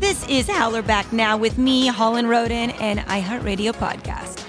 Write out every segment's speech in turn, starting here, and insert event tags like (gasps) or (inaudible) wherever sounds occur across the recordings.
This is Howler Back Now with me, Holland Roden, and iHeartRadio Podcast.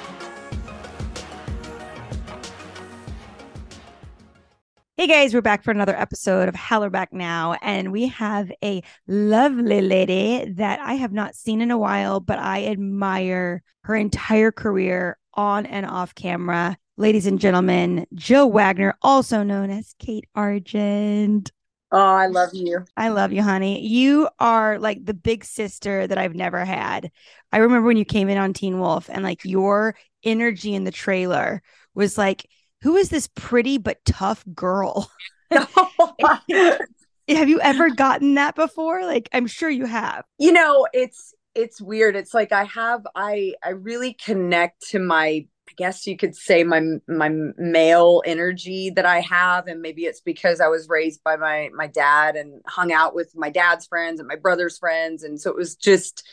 Hey guys, we're back for another episode of Howler Back Now, and we have a lovely lady that I have not seen in a while, but I admire her entire career on and off camera. Ladies and gentlemen, Jill Wagner, also known as Kate Argent. Oh, I love you. I love you, honey. You are like the big sister that I've never had. I remember when you came in on Teen Wolf and like your energy in the trailer was like, who is this pretty but tough girl? (laughs) (laughs) have you ever gotten that before? Like, I'm sure you have. You know, it's it's weird. It's like I have I I really connect to my I guess you could say my my male energy that I have, and maybe it's because I was raised by my my dad and hung out with my dad's friends and my brother's friends, and so it was just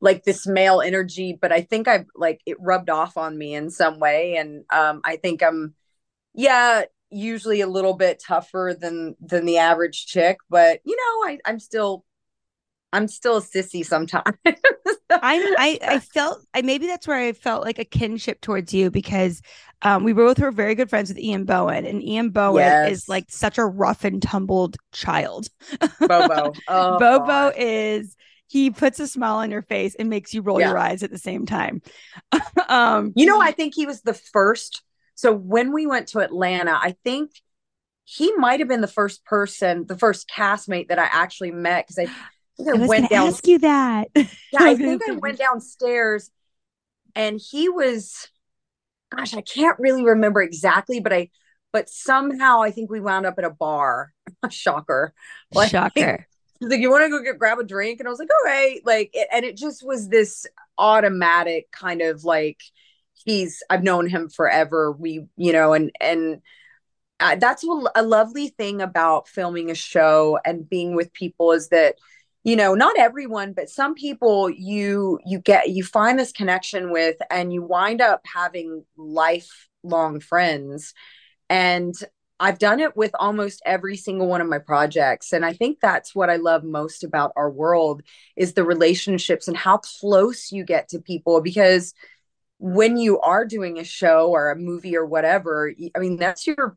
like this male energy. But I think I've like it rubbed off on me in some way, and um, I think I'm yeah usually a little bit tougher than than the average chick, but you know I I'm still I'm still a sissy sometimes. (laughs) I'm I (laughs) I felt I maybe that's where I felt like a kinship towards you because um, we both were very good friends with Ian Bohen, and Ian Bohen Yes. is like such a rough and tumbled child. Bobo. (laughs) Oh, Bobo God. is he puts a smile on your face and makes you roll Yeah. your eyes at the same time. um You know, I think he was the first. So when we went to Atlanta, I think he might have been the first person, the first castmate that I actually met because I I, I was went down. ask you that. (laughs) yeah, I think I went downstairs and he was, gosh, I can't really remember exactly, but I, but somehow I think we wound up at a bar. (laughs) Shocker. Like, Shocker. (laughs) He's like, you want to go get grab a drink? And I was like, all right. Like, it, and it just was this automatic kind of like, he's, I've known him forever. We, you know, and, and, uh, that's what a lovely thing about filming a show and being with people is that you know not everyone but some people you you get you find this connection with and you wind up having lifelong friends. And I've done it with almost every single one of my projects. And I think that's what I love most about our world is the relationships and how close you get to people. Because when you are doing a show or a movie or whatever I mean that's your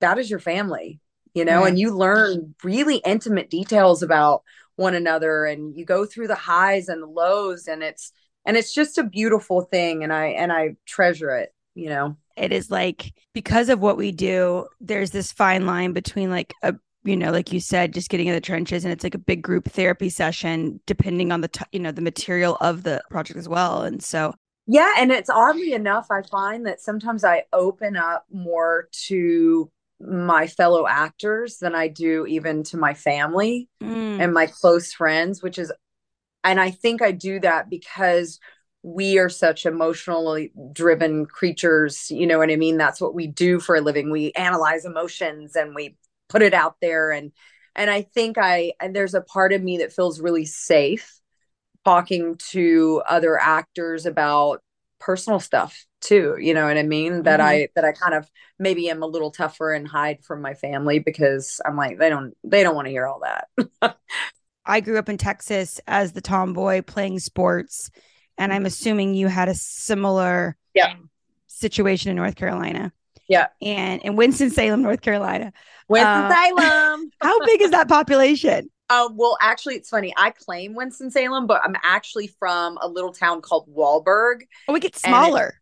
that is your family you know Right. and you learn really intimate details about one another and you go through the highs and the lows and it's and it's just a beautiful thing and i and i treasure it you know? It is like because of what we do there's this fine line between like a you know like you said just getting in the trenches and it's like a big group therapy session depending on the t- you know the material of the project as well and so. Yeah and it's oddly enough i find that sometimes i open up more to my fellow actors than i do even to my family mm, and my close friends which is and i think i do that because we are such emotionally driven creatures you know what i mean? That's what we do for a living. We analyze emotions and we put it out there. And and i think i and there's a part of me that feels really safe talking to other actors about personal stuff too you know what i mean that Mhm. i that i kind of maybe am a little tougher and hide from my family because i'm like they don't they don't want to hear all that (laughs) I grew up in Texas as the tomboy playing sports, and I'm assuming you had a similar Yeah. situation in North Carolina. Yeah. And in Winston-Salem, North Carolina. winston Uh, salem (laughs) How big is that population? (laughs) Uh, well, actually, it's funny. I claim Winston Salem, but I'm actually from a little town called Wahlberg. Oh, it gets And smaller.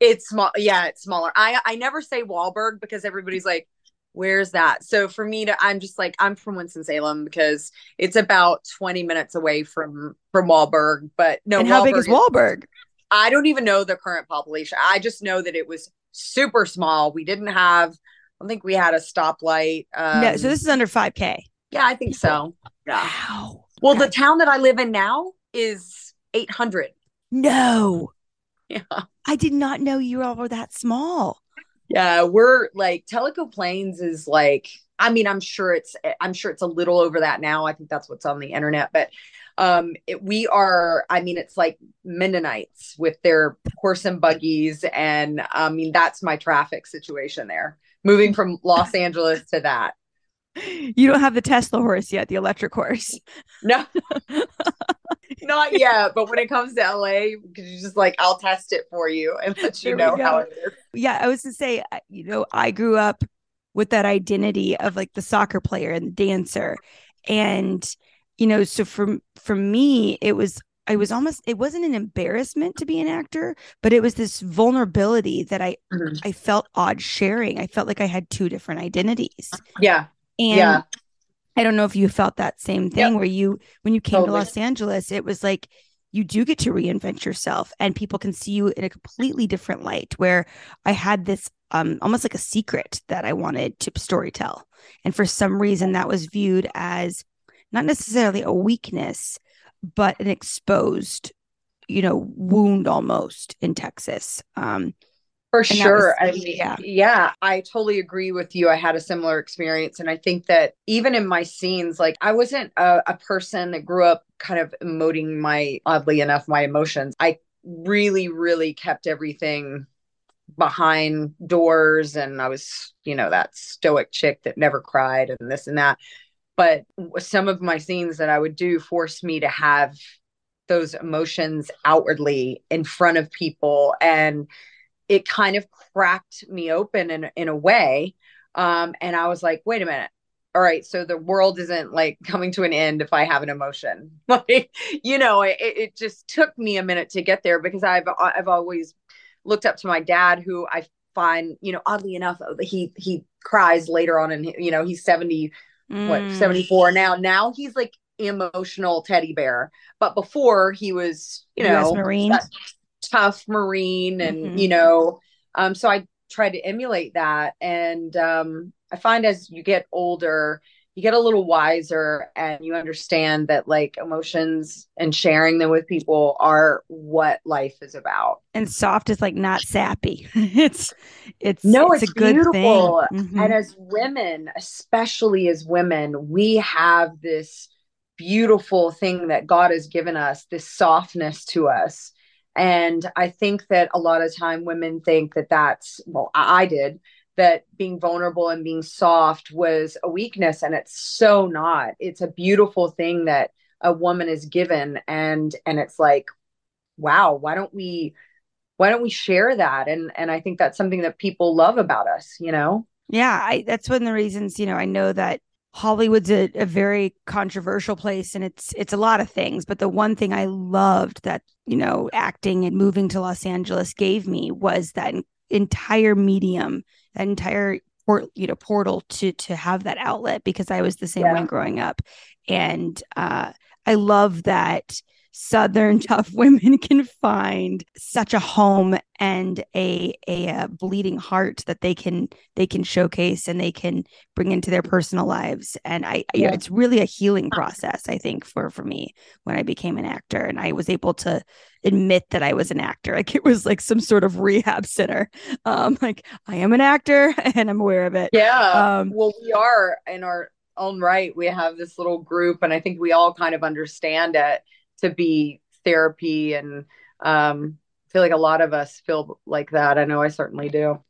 It's small. Yeah, it's smaller. I I never say Wahlberg because everybody's like, "Where's that?" So for me to, I'm just like, I'm from Winston Salem because it's about 20 minutes away from from Wahlberg. But no, and how big Wahlberg is Wahlberg? I don't even know the current population. I just know that it was super small. We didn't have. I don't think we had a stoplight. Um, no, so this is under 5K. yeah, I think so. Yeah. Wow. Well, the town that I live in now is 800. No, (laughs) Yeah. I did not know you all were that small. Yeah, we're like Tellico Plains is like I mean, I'm sure it's I'm sure it's a little over that now. I think that's what's on the internet, but um it, we are I mean, it's like Mennonites with their horse and buggies and I mean, that's my traffic situation there. Moving from Los Angeles to that. You don't have the Tesla horse yet, the electric horse. No. (laughs) Not yet, but when it comes to LA, because you just like I'll test it for you and let you There know how it is. yeah, I was to say, you know, I grew up with that identity of like the soccer player and the dancer, and you know, so for for me, it was I was almost it wasn't an embarrassment to be an actor, but it was this vulnerability that I Mhm. I felt odd sharing. I felt like I had two different identities, Yeah. and Yeah. I don't know if you felt that same thing where you when you came Totally. to Los Angeles, it was like you do get to reinvent yourself and people can see you in a completely different light where I had this um almost like a secret that I wanted to storytell. And for some reason that was viewed as not necessarily a weakness, but an exposed, you know, wound almost in Texas. Um For And sure. was- I mean, yeah. yeah. I totally agree with you. I had a similar experience. And I think that even in my scenes, like I wasn't a, a person that grew up kind of emoting my, oddly enough, my emotions. I really, really kept everything behind doors. And I was, you know, that stoic chick that never cried and this and that. But some of my scenes that I would do forced me to have those emotions outwardly in front of people. And it kind of cracked me open in in a way. Um, and I was like, wait a minute. All right, so the world isn't like coming to an end if I have an emotion. (laughs) Like, you know, it, it just took me a minute to get there because I've I've always looked up to my dad, who I find, you know, oddly enough, he he cries later on, and you know, he's seventy what mm, 74 now. Now he's like emotional teddy bear, but before he was, you US know, Marine. that tough marine and Mhm. you know um so i try to emulate that and um i find as you get older you get a little wiser and you understand that like emotions and sharing them with people are what life is about and soft is like not sappy. (laughs) it's it's No, it's, it's a good beautiful. thing. Mhm. and as women especially as women we have this beautiful thing that god has given us this softness to us and i think that a lot of time women think that that's well i, did that being vulnerable and being soft was a weakness and it's so not. It's a beautiful thing that a woman is given and and it's like wow why don't we why don't we share that? And and i think that's something that people love about us you know? Yeah, I, that's one of the reasons, you know, I know that Hollywood's a, a very controversial place and it's it's a lot of things, but the one thing I loved that, you know, acting and moving to Los Angeles gave me was that entire medium, that entire port, you know, portal to to have that outlet because I was the same Yeah. way growing up. And uh I love that southern (laughs) tough women can find such a home and a, a, a bleeding heart that they can they can showcase and they can bring into their personal lives. And i yeah. it's really a healing process i think for for me when i became an actor. And i was able to admit that i was an actor. Like it was like some sort of rehab center. Um like i am an actor (laughs) and i'm aware of it. Yeah. Um well we are in our own right. We have this little group and i think we all kind of understand it to be therapy and um, I feel like a lot of us feel like that. I know I certainly do.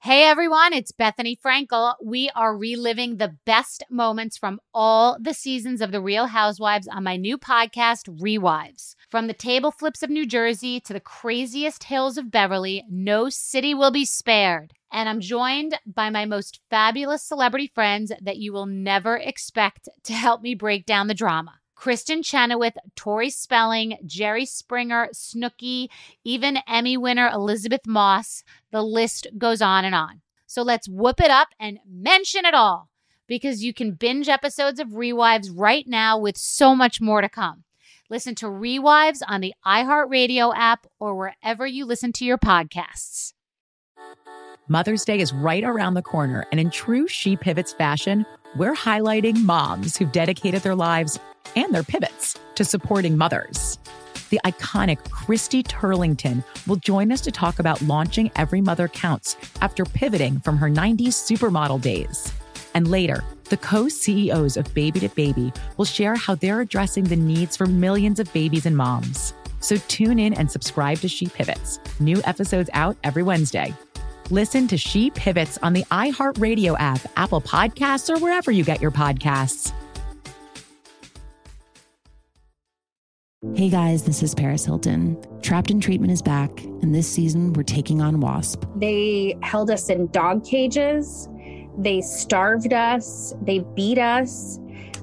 Hey everyone, it's Bethenny Frankel. We are reliving the best moments from all the seasons of The Real Housewives on my new podcast, Rewives. From the table flips of New Jersey to the craziest hills of Beverly, no city will be spared and I'm joined by my most fabulous celebrity friends that you will never expect to help me break down the drama. Kristin Chenoweth, Tori Spelling, Jerry Springer, Snooki, even Emmy winner Elisabeth Moss. The list goes on and on. So let's whoop it up and mention it all because you can binge episodes of Rewives right now with so much more to come. Listen to Rewives on the iHeartRadio app or wherever you listen to your podcasts. Mother's Day is right around the corner, and in true She Pivots fashion, we're highlighting moms who've dedicated their lives and their pivots to supporting mothers. The iconic Christy Turlington will join us to talk about launching Every Mother Counts after pivoting from her 90s supermodel days. And later, the co CEOs of Baby to Baby will share how they're addressing the needs for millions of babies and moms. So tune in and subscribe to She Pivots. New episodes out every Wednesday. Listen to She Pivots on the iHeartRadio app, Apple Podcasts, or wherever you get your podcasts. Hey guys, this is Paris Hilton. Trapped in Treatment is back, and this season we're taking on WASP. They held us in dog cages, they starved us, they beat us,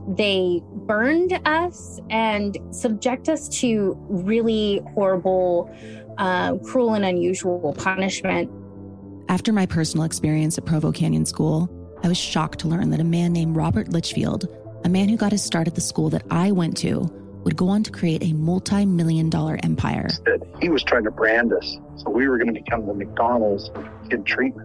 they burned us, and subject us to really horrible, uh, cruel, and unusual punishment. After my personal experience at Provo Canyon School, I was shocked to learn that a man named Robert Lichfield, a man who got his start at the school that I went to, would go on to create a multi million dollar empire. He was trying to brand us, so we were going to become the McDonald's of kid treatment.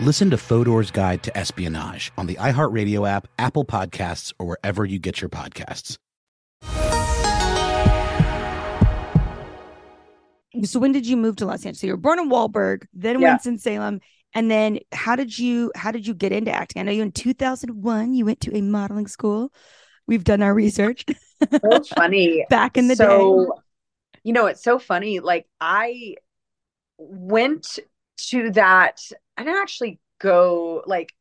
Listen to Fodor's Guide to Espionage on the iHeartRadio app, Apple Podcasts, or wherever you get your podcasts. so when did you move to Los Angeles? So you were born in Wahlberg, then yeah. Winston Salem, and then how did you how did you get into acting? I know you in 2001 you went to a modeling school. We've done our research. So funny. (laughs) Back in the so, day. You know, it's so funny. Like I went to that. I didn't actually go like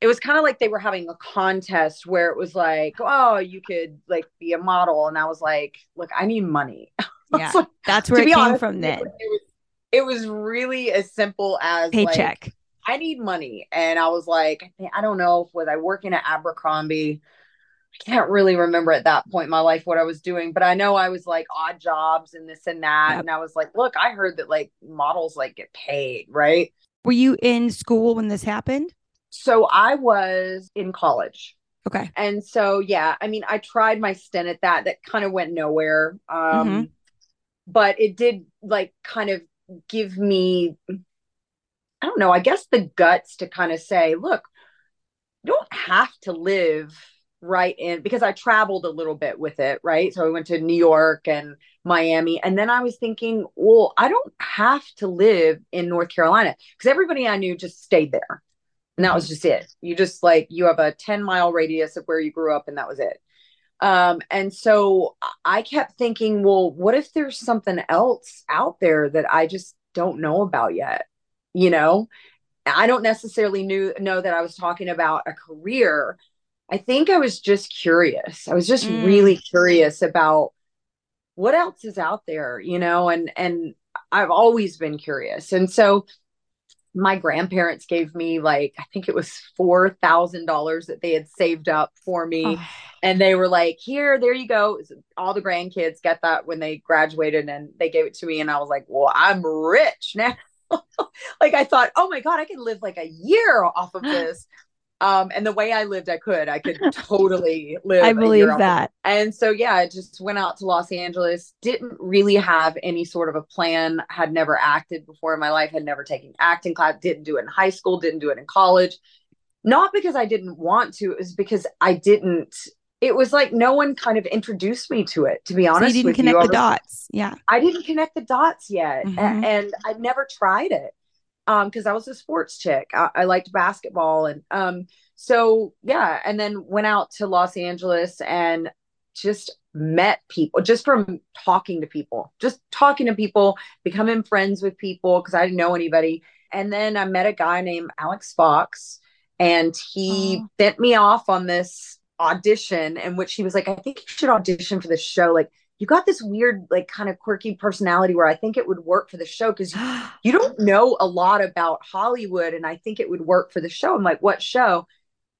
it was kind of like they were having a contest where it was like, oh, you could like be a model. And I was like, look, I need money. (laughs) Yeah, like, that's where it came honest, from. Then it was, it was really as simple as paycheck. Like, I need money, and I was like, I don't know, was I working at Abercrombie? I can't really remember at that point in my life what I was doing, but I know I was like odd jobs and this and that. Yep. And I was like, look, I heard that like models like get paid, right? Were you in school when this happened? So I was in college. Okay. And so yeah, I mean, I tried my stint at that. That kind of went nowhere. Um Mhm. but it did like kind of give me I don't know, I guess the guts to kind of say, look, you don't have to live right in because I traveled a little bit with it, right? So I went to New York and Miami. And then I was thinking, well, I don't have to live in North Carolina because everybody I knew just stayed there. And that was just it. You just like, you have a 10 mile radius of where you grew up, and that was it. Um, and so I kept thinking, well, what if there's something else out there that I just don't know about yet? You know, I don't necessarily knew know that I was talking about a career. I think I was just curious. I was just Mm. really curious about what else is out there, you know, and and I've always been curious. And so my grandparents gave me like I think it was four thousand dollars that they had saved up for me, and they were like, "Here, there you go." All the grandkids get that when they graduated, and they gave it to me, and I was like, "Well, I'm rich (laughs) now." like I thought, "Oh my god, I can live like a year off of (gasps) this." Um, and the way I lived, I could, I could totally (laughs) live. I believe that. and so, yeah, I just went out to Los Angeles, didn't really have any sort of a plan, had never acted before in my life, had never taken acting class, didn't do it in high school, didn't do it in college. Not because I didn't want to, it was because I didn't. It was like no one kind of introduced me to it, to be So honest. you didn't connect you. The dots. Yeah. I didn't connect the dots yet, Mhm. and I'd never tried it um because I was a sports chick. I, I liked basketball, and um so yeah, and then went out to Los Angeles and just met people just from talking to people, just talking to people, becoming friends with people because I didn't know anybody. And then I met a guy named Alex Fox, and he sent me off on this audition in which he was like, I think you should audition for this show. Like, you got this weird, like, kind of quirky personality where I think it would work for the show because you, (gasps) you don't know a lot about Hollywood. And I think it would work for the show. I'm like, what show?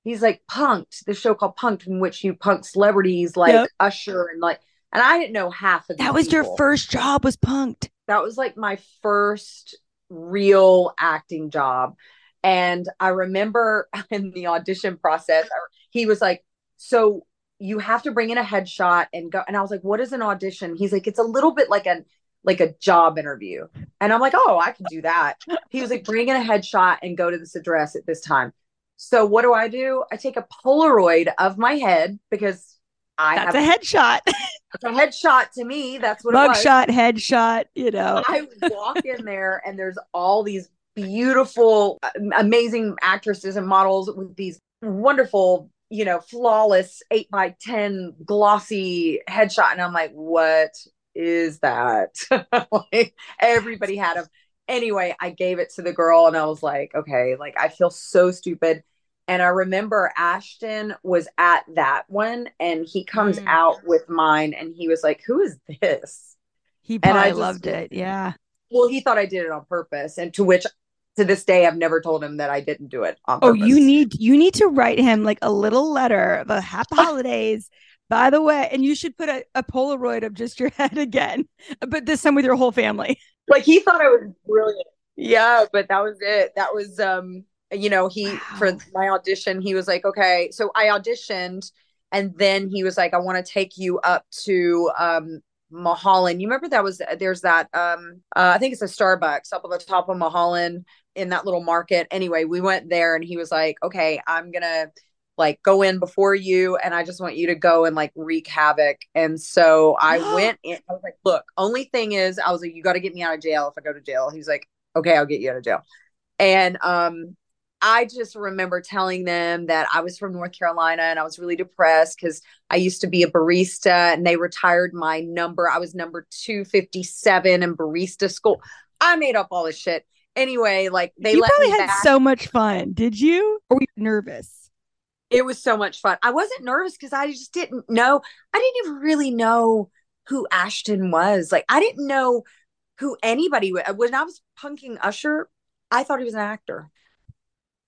He's like, Punk'd, the show called Punk'd, in which you punk celebrities like Yep. Usher and like, and I didn't know half of That was your first job was punked. That was like my first real acting job. And I remember (laughs) in the audition process, he was like, So you have to bring in a headshot and go. And I was like, What is an audition? He's like, It's a little bit like a like a job interview. And I'm like, Oh, I can do that. He was like, Bring in a headshot and go to this address at this time. So what do I do? I take a Polaroid of my head because I That's have a headshot. It's a headshot to me. That's what. Mugshot, headshot, you know. I walk in there and there's all these beautiful, amazing actresses and models with these wonderful, you know, flawless eight by 10 glossy headshot. And I'm like, what is that? (laughs) like, everybody had them. Anyway, I gave it to the girl and I was like, okay, like I feel so stupid. And I remember Ashton was at that one and he comes Mm. out with mine and he was like, who is this? He And I just- loved it. Yeah. Well, he thought I did it on purpose, and to which, to this day, I've never told him that I didn't do it Oh, purpose. you need you need to write him like a little letter of a happy (laughs) holidays. By the way, and you should put a, a Polaroid of just your (laughs) head again, but this time with your whole family. (laughs) like he thought I was brilliant. Yeah, but that was it. That was um, you know, he for my audition, he was like, okay, so I auditioned, and then he was like, I want to take you up to um Mulholland. You remember that was there's that um uh, I think it's a Starbucks up on the top of Mulholland in that little market. Anyway, we went there and he was like, "Okay, I'm going to like go in before you and I just want you to go and like wreak havoc." And so I (gasps) went in I was like, "Look, only thing is I was like you got to get me out of jail if I go to jail." He's like, "Okay, I'll get you out of jail." And um I just remember telling them that I was from North Carolina and I was really depressed because I used to be a barista and they retired my number. I was number 257 in barista school. I made up all this shit. Anyway, like they you probably had back. so much fun. Did you? Or were you nervous? it was so much fun. I wasn't nervous because I just didn't know. I didn't even really know who Ashton was. Like I didn't know who anybody was. When I was punking Usher, I thought he was an actor.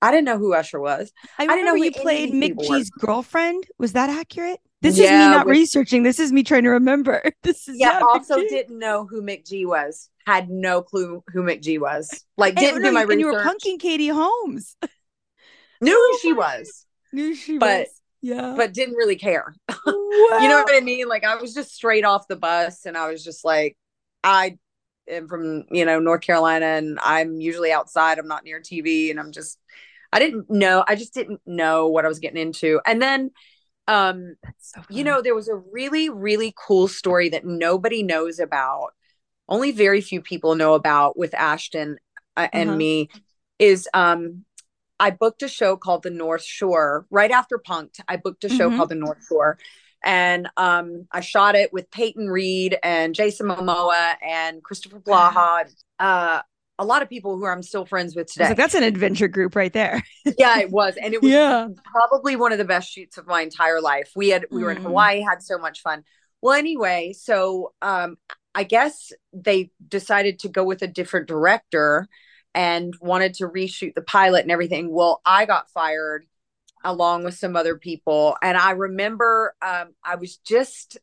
I didn't know who Usher was. I, didn't know you played Mick. G's girlfriend. Was that accurate? This Yeah, is me not researching. This is me trying to remember. (laughs) This is Yeah, also didn't know who Mick G was. Had no clue who Mick G was. Like didn't no, do my and research. you were punking Katie Holmes. (laughs) Knew who oh she was, (laughs) Knew she was. but was. Yeah. but didn't really care. You know what I mean? Like I was just straight off the bus and I was just like, I am from, you know, North Carolina and I'm usually outside. I'm not near TV and I'm just I didn't know. I just didn't know what I was getting into. And then um you know, there was a really, really cool story that nobody knows about. Only very few people know about with Ashton uh, and Uh-huh. me is um I booked a show called The North Shore right after Punk'd. I booked a show Mhm. called The North Shore, and um, I shot it with Peyton Reed and Jason Momoa and Christopher Polaha. Uh, a lot of people who I'm still friends with today. like, that's an adventure group right there. (laughs) yeah, it was, and it was Yeah. probably one of the best shoots of my entire life. We had we were in Mm. Hawaii, had so much fun. Well, anyway, so um, I guess they decided to go with a different director and wanted to reshoot the pilot and everything. Well, I got fired along with some other people, and I remember um, I was just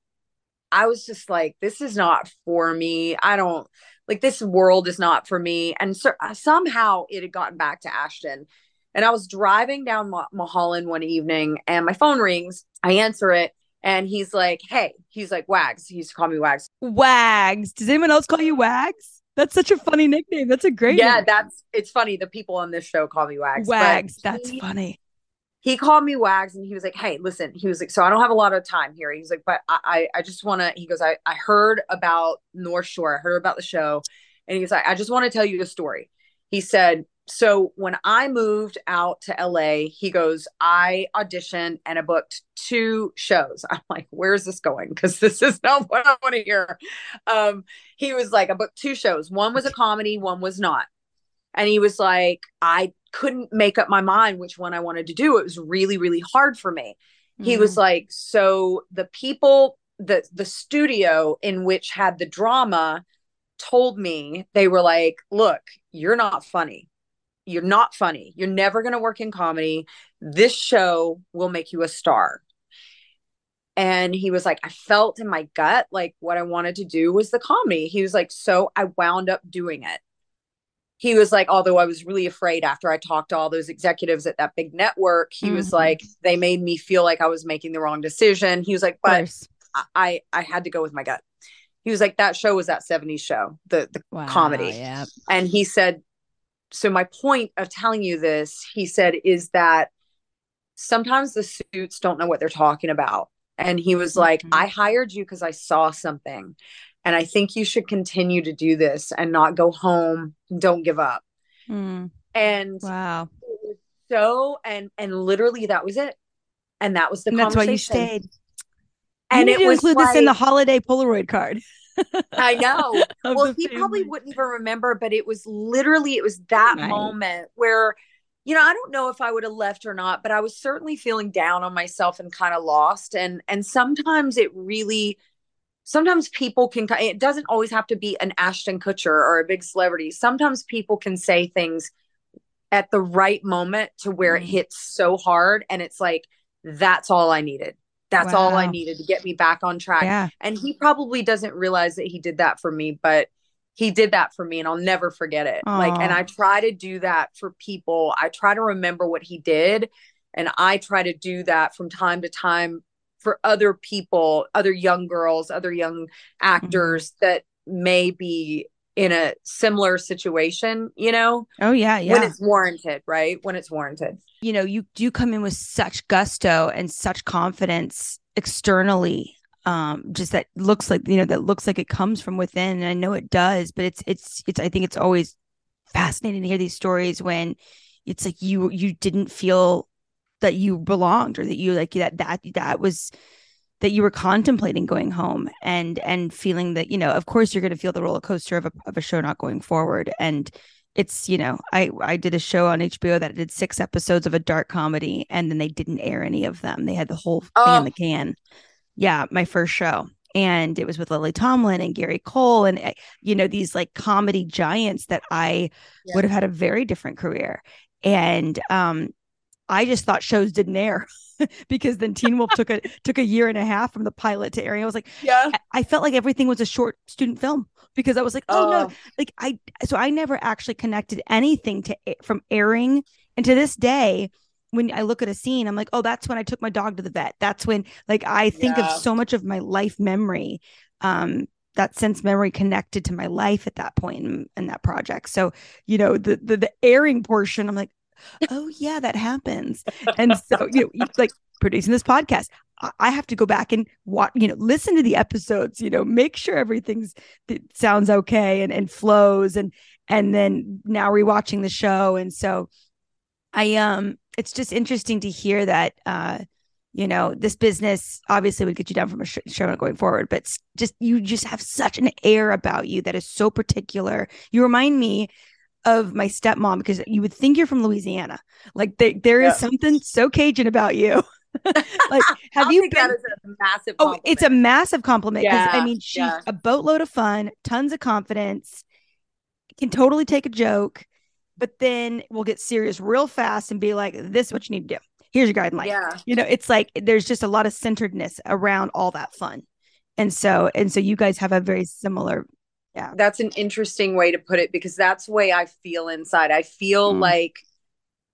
I was just like, this is not for me. I don't like this world is not for me. And so uh, somehow it had gotten back to Ashton. And I was driving down Mulholland one evening and my phone rings. I answer it and he's like, hey, he's like, Wags. He used to call me Wags. Wags. Does anyone else call you Wags? That's such a funny nickname. That's a great yeah, that's it's funny. The people on this show call me Wags. Wags. That's he- funny. He called me wags and he was like hey listen he was like so i don't have a lot of time here. He's like but i i, I just want to he goes I, I heard about north shore i heard about the show and he was like i just want to tell you the story. He said so when i moved out to la he goes i auditioned and i booked two shows. I'm like where's this going? Because this is (laughs) not what i want to hear. Um he was like i booked two shows. One was a comedy one was not and he was like i couldn't make up my mind which one i wanted to do. It was really really hard for me. He was mm-hmm. like so the people the the studio in which had the drama told me they were like look you're not funny. You're not funny. You're never going to work in comedy. This show will make you a star. And he was like i felt in my gut like what i wanted to do was the comedy. He was like so i wound up doing it he was like, although I was really afraid after I talked to all those executives at that big network, he was Mhm. like, they made me feel like I was making the wrong decision. He was like, but I I had to go with my gut. He was like, that show was that 70s show, the the comedy. yeah. And he said, so my point of telling you this, he said, is that sometimes the suits don't know what they're talking about. And he was like, I hired you because I saw something. And I think you should continue to do this and not go home. Don't give up. Mm. And wow. So and and literally that was it. And that was the And that's why you stayed. And you it was include this in the holiday Polaroid card. I know. (laughs) Well, he probably wouldn't even remember, but it was literally it was that Right. moment where, you know, I don't know if I would have left or not, but I was certainly feeling down on myself and kind of lost. And and sometimes it really, sometimes people can. It doesn't always have to be an Ashton Kutcher or a big celebrity. Sometimes people can say things at the right moment to where Mm. it hits so hard, and it's like that's all I needed. That's all I needed to get me back on track. Yeah. And he probably doesn't realize that he did that for me, but he did that for me and I'll never forget it. Like, and I try to do that for people. I try to remember what he did. And I try to do that from time to time for other people, other young girls, other young actors Mm-hmm. that may be in a similar situation, you know? Oh yeah, yeah. When it's warranted, right? When it's warranted. you know, you do come in with such gusto and such confidence externally. Um, just that looks like you know that looks like it comes from within, and I know it does. But it's it's it's. I think it's always fascinating to hear these stories when it's like you you didn't feel that you belonged or that you like that that that was that you were contemplating going home and and feeling that you know of course you're going to feel the roller coaster of a, of a show not going forward. And it's you know i i did a show on hbo that did six episodes of a dark comedy and then they didn't air any of them. They had the whole thing Oh. in the can. Yeah my first show. And it was with lily tomlin and gary cole and eh, you know these like comedy giants that i would have had a very different career. And um, I just thought shows didn't air (laughs) because then Teen Wolf took a (laughs) took a year and a half from the pilot to airing. I was like, yeah, I, felt like everything was a short student film because I was like, oh, Oh. no, like I so I never actually connected anything to from airing, and to this day. When I look at a scene, I'm like, oh, that's when I took my dog to the vet. That's when, like, I think Yeah. of so much of my life memory, um, that sense memory connected to my life at that point in, in that project. So, you know, the, the the airing portion, I'm like, oh yeah, that happens. And so, you know, (laughs) like producing this podcast, I- have to go back and watch, you know, listen to the episodes, you know, make sure everything's that sounds okay and, and flows and and then now rewatching the show. And so I um it's just interesting to hear that uh you know this business obviously would get you down from a sh- show going forward but just you just have such an air about you that is so particular you remind me of my stepmom because you would think you're from louisiana like they, there is Yeah. something so cajun about you (laughs) like have you been that as a massive oh it's a massive compliment because i mean she's yeah. a boatload of fun tons of confidence can totally take a joke but then we'll get serious real fast and be like this is what you need to do here's your guide in Yeah. you know it's like there's just a lot of centeredness around all that fun and so and so you guys have a very similar yeah That's an interesting way to put it because that's the way I feel inside. I feel Mm. like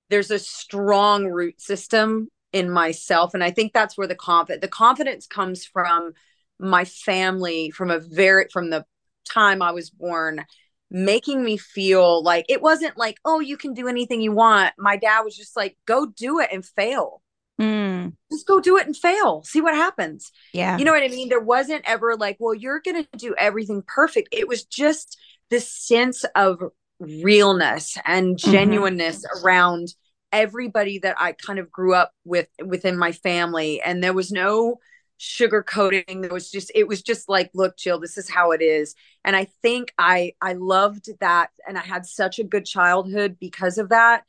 there's a strong root system in myself. And I think that's where the confidence the confidence comes from my family from a very from the time I was born, making me feel like it wasn't like, oh, you can do anything you want. My dad was just like, go do it and fail. Mm, Just go do it and fail. See what happens. yeah You know what I mean? There wasn't ever like, well, you're going to do everything perfect. It was just this sense of realness and Mm-hmm. genuineness around everybody that I kind of grew up with within my family. And there was no sugarcoating. There was just, it was just like, look, Jill, this is how it is. And I think I, I loved that. And I had such a good childhood because of that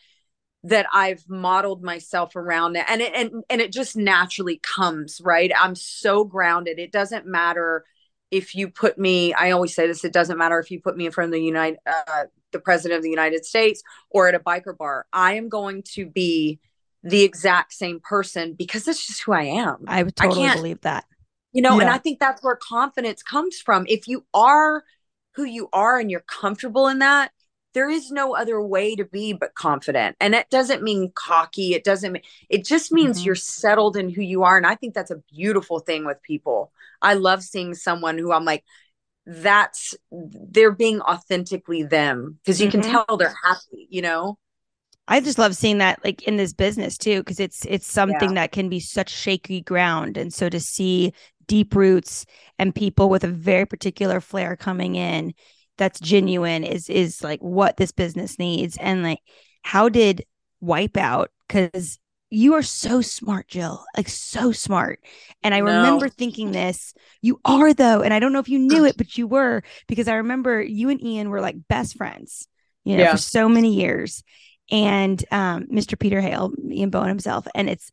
that I've modeled myself around it and it and and it just naturally comes, right? I'm so grounded. It doesn't matter if you put me I always say this it doesn't matter if you put me in front of the United uh, the president of the United States or at a biker bar. I am going to be the exact same person because that's just who I am. i would totally can't- believe that you know, and I think that's where confidence comes from. If you are who you are and you're comfortable in that, there is no other way to be but confident. And it doesn't mean cocky. It doesn't mean it just means Mhm. you're settled in who you are. And I think that's a beautiful thing with people. I love seeing someone who I'm like, that's they're being authentically them because you can Mhm. tell they're happy, you know? I just love seeing that like in this business too, because it's it's something Yeah. that can be such shaky ground. And so to see deep roots and people with a very particular flair coming in that's genuine is is like what this business needs. And like how did Wipeout? Because you are so smart, Jill, like so smart. And I No. remember thinking this, you are though, and I don't know if you knew it, but you were, because I remember you and Ian were like best friends, you know, Yeah. for so many years and um, Mr. Peter Hale, Ian Bohen himself. And it's,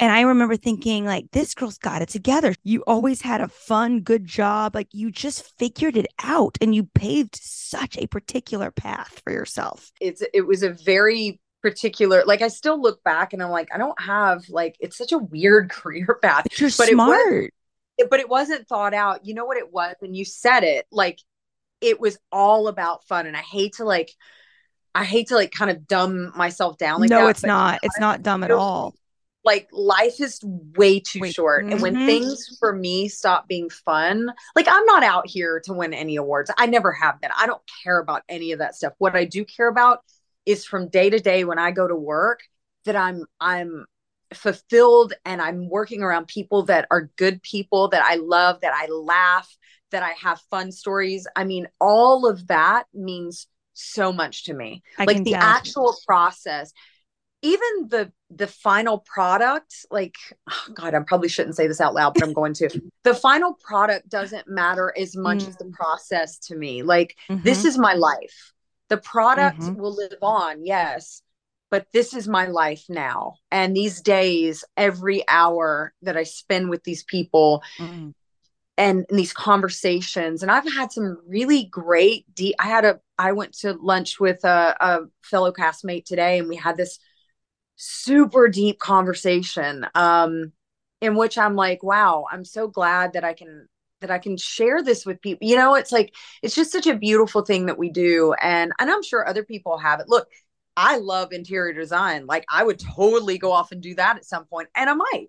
and I remember thinking, like, this girl's got it together. You always had a fun, good job. Like, you just figured it out and you paved such a particular path for yourself. it's it was a very particular like I still look back and I'm like I don't have like it's such a weird (laughs) career path But you're but it was- smart. it- but it wasn't thought out you know what it was and you said it like it was all about fun and I hate to like I hate to like kind of dumb myself down like no, that, it's not. It's not dumb at all. Like life is way too Wait, short and when mhm. things for me stop being fun like i'm not out here to win any awards. I never have been. I don't care about any of that stuff. What i do care about is from day to day when i go to work that i'm i'm fulfilled and i'm working around people that are good people that i love that i laugh that i have fun stories. I mean all of that means so much to me. I like the tell. actual process even the the final product like oh god i probably shouldn't say this out loud but i'm going to (laughs) the final product doesn't matter as much as the process to me like this Mhm. is my life the product Mhm. will live on yes but this is my life now and these days every hour that i spend with these people Mm. and, and these conversations and i've had some really great i had a i went to lunch with a, a fellow castmate today and we had this super deep conversation um in which i'm like wow i'm so glad that i can that i can share this with people you know it's like it's just such a beautiful thing that we do. And and i'm sure other people have it. Look i love interior design. Like i would totally go off and do that at some point and i might.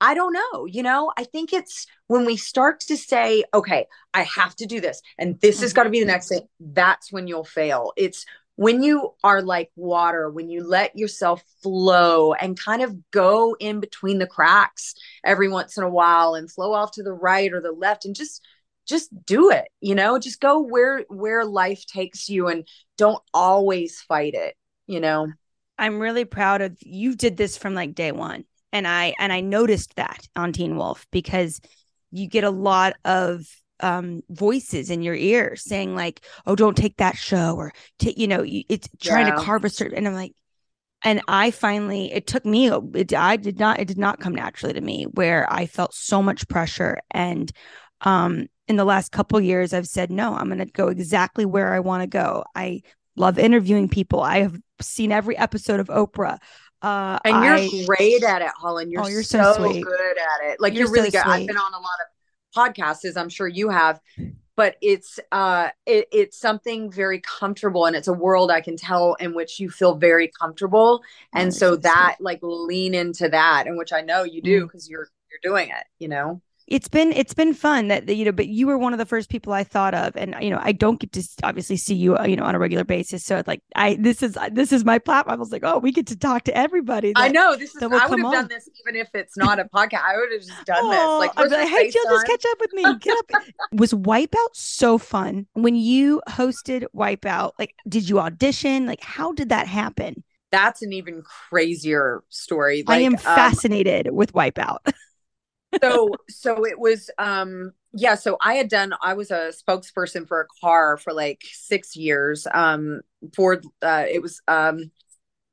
I don't know. You know, I think it's when we start to say, okay, I have to do this and this has got to be the next thing, that's when you'll fail. It's when you are like water, when you let yourself flow and kind of go in between the cracks every once in a while and flow off to the right or the left and just just do it, you know, just go where where life takes you and don't always fight it, you know. I'm really proud of you did this from like day 1 and I and I noticed that on Teen Wolf because you get a lot of um voices in your ear saying like oh don't take that show or take you know it's trying Yeah. to carve a certain and I'm like and I finally it took me it, I did not it did not come naturally to me where I felt so much pressure and um in the last couple years I've said no I'm going to go exactly where I want to go I love interviewing people I have seen every episode of Oprah uh And you're I- great at it, Holland. You're, Oh, you're so, so sweet. good at it. Like You're you're, really so good. I've been on a lot of podcasts, as I'm sure you have, but it's uh it, it's something very comfortable and it's a world I can tell in which you feel very comfortable. And so that like lean into that, and which I know you Mm. do because you're you're doing it, you know. It's been it's been fun that that, you know but you were one of the first people i thought of and you know i don't get to obviously see you uh, you know on a regular basis so it's like i this is this is my platform i was like oh we get to talk to everybody I know this is I would have done on. this even if it's not a podcast. I would have just done Oh, this. Like, I'd be like, hey jill just catch up with me get up (laughs) was wipeout so fun when you hosted wipeout like did you audition like how did that happen That's an even crazier story. i am Like, um, fascinated with wipeout (laughs) so so it was um yeah so i had done i was a spokesperson for a car for like six years um ford uh it was um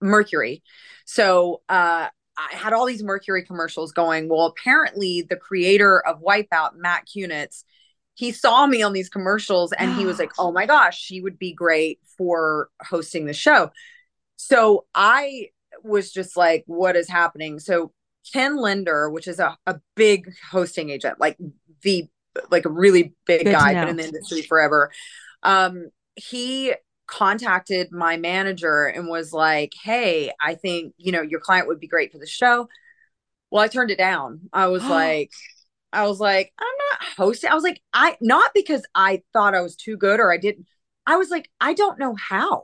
mercury. So uh i had all these mercury commercials going. Well apparently the creator of wipeout matt kunitz he saw me on these commercials and he was like (gasps) oh my gosh she would be great for hosting the show. So i was just like what is happening? So ken lindner which is a, a big hosting agent like the like a really big Good guy been in the industry forever. Um he contacted my manager and was like hey i think you know your client would be great for the show. Well i turned it down. I was (gasps) like i was like i'm not hosting i was like i not because i thought i was too good or i didn't i was like i don't know how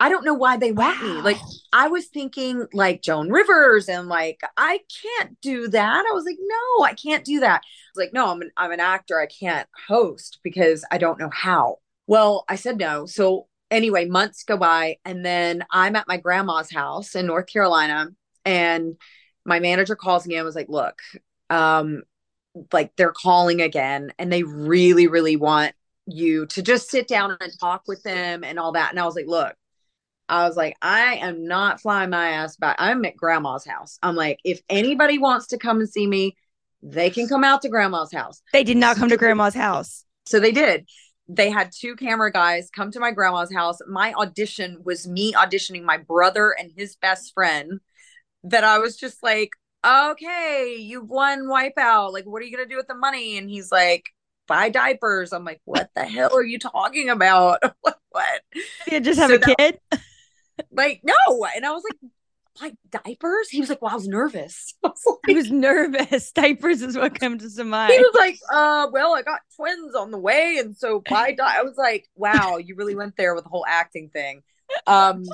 i don't know why they want me. Like i was thinking like joan rivers and like i can't do that. I was like no i can't do that. I was like no i'm an, I'm an actor. I can't host because i don't know how. Well i said no. So anyway months go by and then i'm at my grandma's house in north carolina and my manager calls me and was like look um like they're calling again and they really really want you to just sit down and talk with them and all that. And i was like look I was like, I am not flying my ass back. I'm at grandma's house. I'm like, if anybody wants to come and see me, they can come out to grandma's house. they did not come to grandma's house So they did. They had two camera guys come to my grandma's house. My audition was me auditioning my brother and his best friend. That I was just like, okay, you've won Wipeout. Like, what are you going to do with the money? And he's like, buy diapers. I'm like, what the hell are you talking about? (laughs) what? you just have So a that- kid Like, no. And I was like, like diapers? He was like, well, I was nervous. (laughs) I was like, i was nervous (laughs) diapers is what comes to mind he was like, uh, well, I got twins on the way, and so (laughs) by di-. I was like, wow, you really went there with the whole acting thing. Um,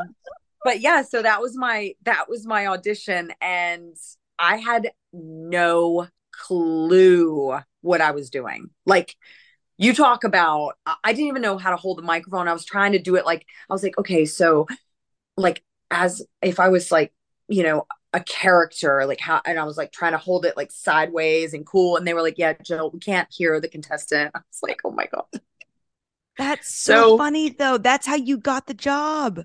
but yeah, so that was my that was my audition, and I had no clue what I was doing. Like you talk about I I didn't even know how to hold the microphone. I was trying to do it like I was like, okay, so like as if I was like, you know, a character, like how and I was like trying to hold it like sideways and cool. And they were like, Yeah, Jill, we can't hear the contestant. (laughs) I was like, Oh my God. that's so, So- funny though that's how you got the job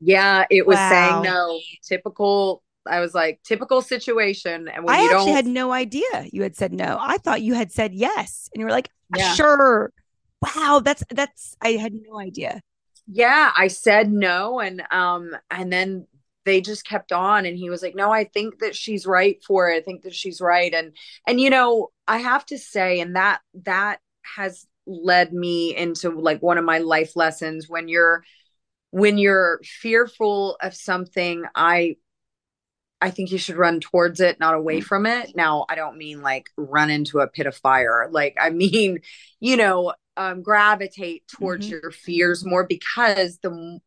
Yeah, it was Wow. saying no. Typical I was like, typical situation. And when I you actually don't, had no idea you had said no. I thought you had said yes, and you were like, Yeah. sure. Wow, that's that's. I had no idea. Yeah, I said no, and um, and then they just kept on, and he was like, no, I think that she's right for it. I think that she's right, and and you know, I have to say, and that that has led me into like one of my life lessons. When you're when you're fearful of something i i think you should run towards it not away from it. Now i don't mean like run into a pit of fire. Like i mean (laughs) you know um gravitate towards your fears more because the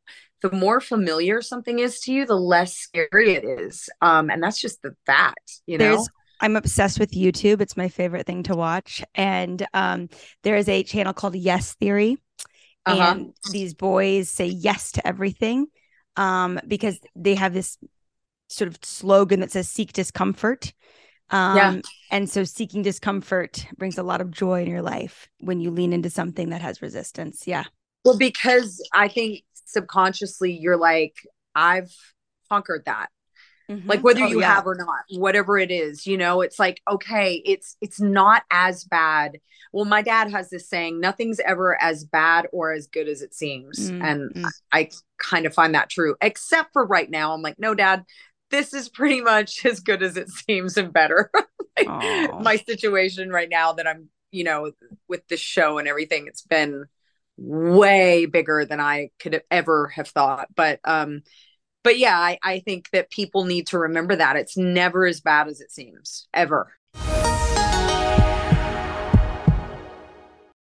the more familiar something is to you the less scary it is um and that's just the fact you know There's I'm obsessed with YouTube. It's my favorite thing to watch. And um, there is a channel called Yes Theory. Uh-huh. And these boys say yes to everything um, because they have this sort of slogan that says seek discomfort. Um, Yeah. And so seeking discomfort brings a lot of joy in your life when you lean into something that has resistance. Yeah. Well, because I think subconsciously you're like, I've conquered that. Like whether Oh, you yeah. have or not, whatever it is, you know, it's like, okay, it's it's not as bad. Well, my dad has this saying, nothing's ever as bad or as good as it seems. Mm, and. I, I kind of find that true, except for right now. I'm like, no, dad, this is pretty much (laughs) as good as it seems and better. (laughs) Like, my situation right now that I'm, you know, with this show and everything, it's been way bigger than I could have ever have thought. But um, but yeah, I, I think that people need to remember that it's never as bad as it seems, ever.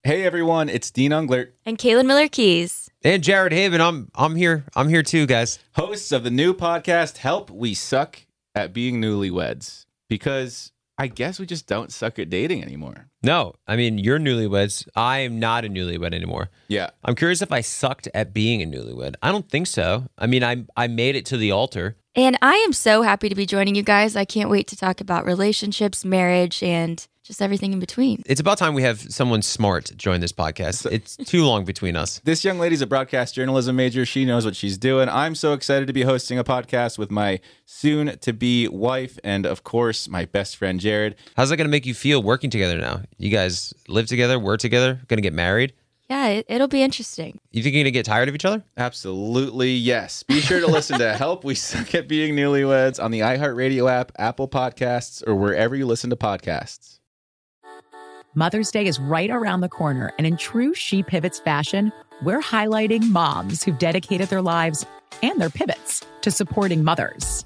Hey everyone, it's Dean Unglert, And Caelynn Miller Keyes. And Jared Haibon, I'm I'm here. I'm here too, guys. hosts of the new podcast Help We Suck at Being Newlyweds. Because I guess we just don't suck at dating anymore. No, I mean you're newlyweds. I'm not a newlywed anymore. Yeah. I'm curious if I sucked at being a newlywed. I don't think so. I mean, I I made it to the altar. And I am so happy to be joining you guys. I can't wait to talk about relationships, marriage, and just everything in between. It's about time we have someone smart join this podcast. It's too long between us. (laughs) This young lady's a broadcast journalism major. She knows what she's doing. I'm so excited to be hosting a podcast with my soon to be wife and, of course, my best friend, Jared. How's that going to make you feel working together now? You guys live together, work together, going to get married? Yeah, it, it'll be interesting. You think you're going to get tired of each other? Absolutely, yes. Be sure to listen to (laughs) Help We Suck at Being Newlyweds on the iHeartRadio app, Apple Podcasts, or wherever you listen to podcasts. Mother's Day is right around the corner, and in true She Pivots fashion, we're highlighting moms who've dedicated their lives and their pivots to supporting mothers.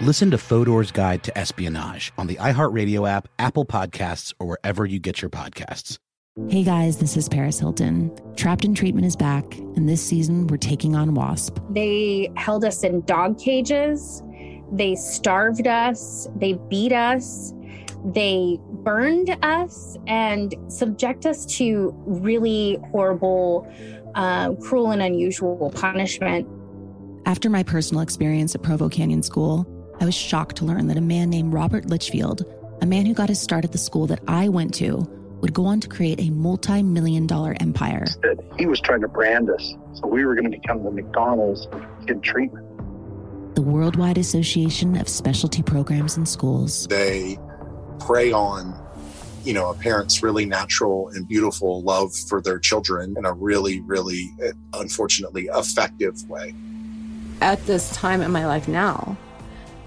Listen to Fodor's Guide to Espionage on the iHeartRadio app, Apple Podcasts, or wherever you get your podcasts. Hey guys, this is Paris Hilton. Trapped in Treatment is back, and this season we're taking on WASP. They held us in dog cages. They starved us. They beat us. They burned us and subject us to really horrible, uh, cruel, and unusual punishment. After my personal experience at Provo Canyon School, I was shocked to learn that a man named Robert Lichfield, a man who got his start at the school that I went to, would go on to create a multi million dollar empire. That he was trying to brand us. So we were going to become the McDonald's of kid treatment. The Worldwide Association of Specialty Programs in Schools. They prey on you know a parent's really natural and beautiful love for their children in a really really uh, unfortunately effective way at this time in my life now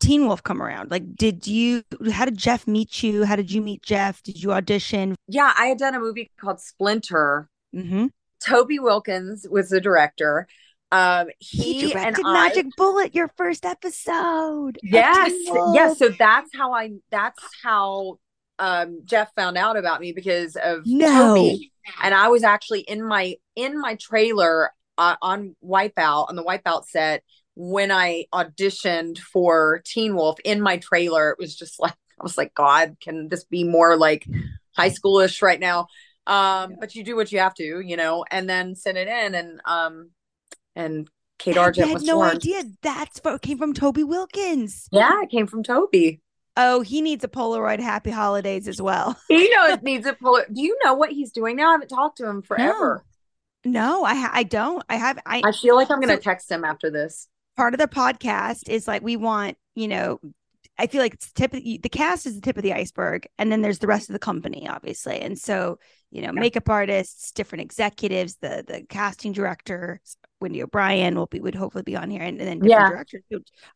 Teen Wolf come around? Like, did you, how did Jeff meet you? How did you meet Jeff? Did you audition? Yeah, I had done a movie called Splinter. Mm-hmm. Toby Wilkins was the director. Um, he, he directed and Magic Bullet, your first episode. Yes, yes. So that's how I. That's how um Jeff found out about me because of no. Toby. And I was actually in my in my trailer uh, on Wipeout on the Wipeout set when I auditioned for Teen Wolf in my trailer, it was just like I was like, God, can this be more like high schoolish right now? Um, but you do what you have to, you know, and then send it in and um and Kate Argent I had was no idea that's what came from Toby Wilkins. Yeah, it came from Toby. Oh, he needs a Polaroid Happy Holidays as well. (laughs) He knows needs a Polaroid. Do you know what he's doing now? I haven't talked to him forever. No, I ha- I don't. I have I I feel like I'm gonna So- text him after this. Part of the podcast is like we want you know i feel like it's tip of the, the cast is the tip of the iceberg and then there's the rest of the company obviously and so you know makeup artists different executives the the casting director wendy o'brien will be would hopefully be on here and, and then different Yeah. directors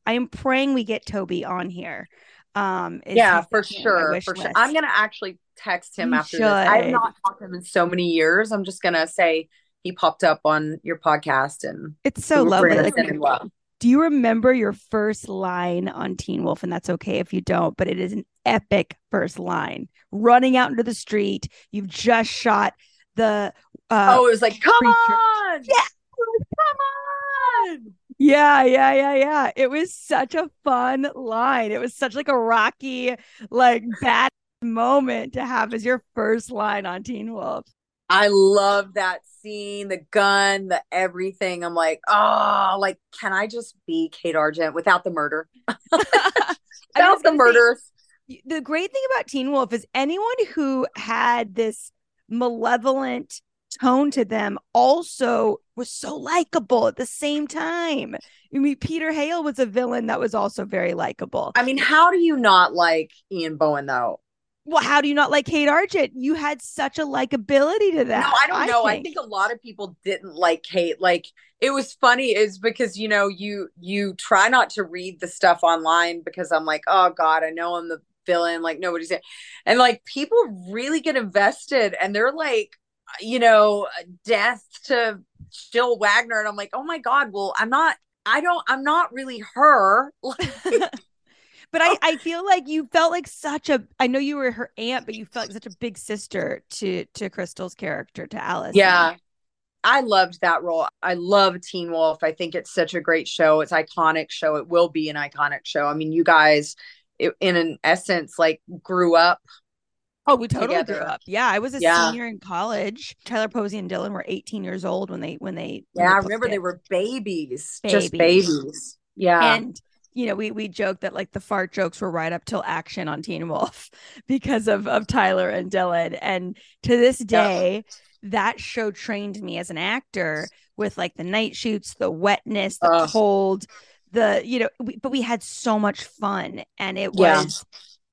i am praying we get toby on here um yeah, for definitely on my sure, for sure. I'm gonna actually text him You after this. I have not talked to him in so many years. I'm just gonna say he popped up on your podcast and it's so lovely like, love. Do you remember your first line on Teen Wolf? And that's okay if you don't, but it is an epic first line. Running out into the street, you've just shot the. Uh, oh, it was like, come creature. on, Yeah. come on. Yeah, yeah, yeah, yeah. It was such a fun line. It was such like a rocky, like bad moment to have as your first line on Teen Wolf. I love that scene, the gun, the everything. I'm like, oh, like, can I just be Kate Argent without the murder? (laughs) (laughs) Without the say, murders. the great thing about Teen Wolf is anyone who had this malevolent tone to them also was so likable at the same time. I mean, Peter Hale was a villain that was also very likable. I mean, how do you not like Ian Bohen though? Well, how do you not like Kate Argent? You had such a likability to that. No, I don't know. I think a lot of people didn't like Kate. Like it was funny is because you know you you try not to read the stuff online because I'm like, oh God, I know I'm the villain. Like nobody's it, and like people really get invested, and they're like, you know, death to Jill Wagner, and I'm like, oh my God, well, I'm not. I don't. I'm not really her. (laughs) (laughs) but I, oh. I feel like you felt like such a I know you were her aunt, but you felt like such a big sister to to Crystal's character, to Alice. Yeah. I loved that role. I love Teen Wolf. I think it's such a great show. It's iconic show. It will be an iconic show. I mean, you guys it, in an essence like grew up Oh, we totally together. grew up. Yeah, I was a Yeah. senior in college. Tyler Posey and Dylan were 18 years old when they when they when Yeah, I remember booked they were babies, just Babies. babies. Yeah. And you know, we we joked that like the fart jokes were right up till action on Teen Wolf (laughs) because of of Tyler and Dylan. And to this day, that show trained me as an actor with like the night shoots, the wetness, the Ugh. cold, the you know, we, but we had so much fun, and it Yeah. was.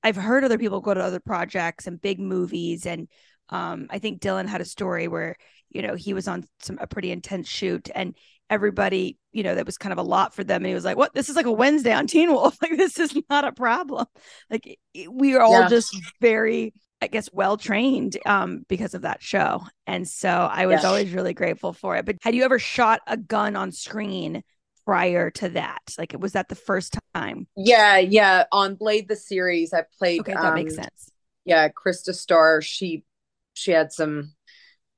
I've heard other people go to other projects and big movies, and um, I think Dylan had a story where you know he was on some a pretty intense shoot, and everybody you know that was kind of a lot for them, and he was like, "What? This is like a Wednesday on Teen Wolf. (laughs) Like this is not a problem. Like we are all Yeah. just very." I guess well trained um because of that show. And so I was Yeah. always really grateful for it. But had you ever shot a gun on screen prior to that? Like was that the first time? Yeah, yeah. On Blade the series, I played Okay, that makes um, sense. Yeah, Krista Starr, she she had some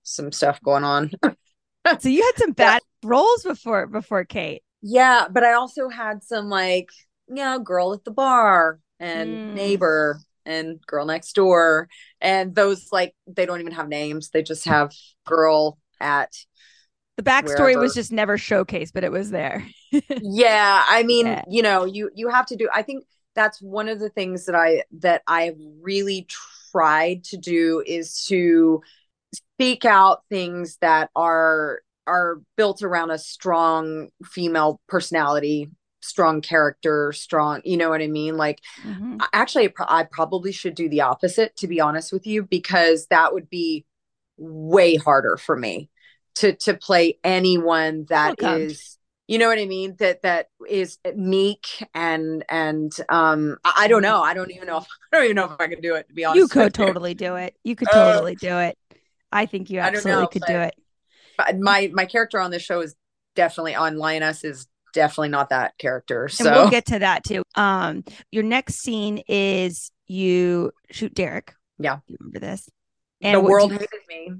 some stuff going on. (laughs) so you had some (laughs) bad roles before before Kate. Yeah, but I also had some like, you know, girl at the bar and Mm. neighbor and girl next door. And those like they don't even have names. They just have girl at The backstory Wherever. was just never showcased, but it was there. (laughs) yeah i mean Yeah. you know you you have to do i think that's one of the things that i that i've really tried to do is to speak out things that are are built around a strong female personality strong character strong you know what i mean like Mhm. Actually I pro- i probably should do the opposite to be honest with you because that would be way harder for me to to play anyone that is you know what i mean that that is meek and and um i, I don't know i don't even know if (laughs) i don't even know if i could do it to be honest You could with you. totally do it. You could Uh, totally do it. I think you absolutely know, could do it. My my character on this show is definitely on lioness is definitely not that character so And we'll get to that too. Um, your next scene is you shoot Derek. yeah You remember this? the world hated me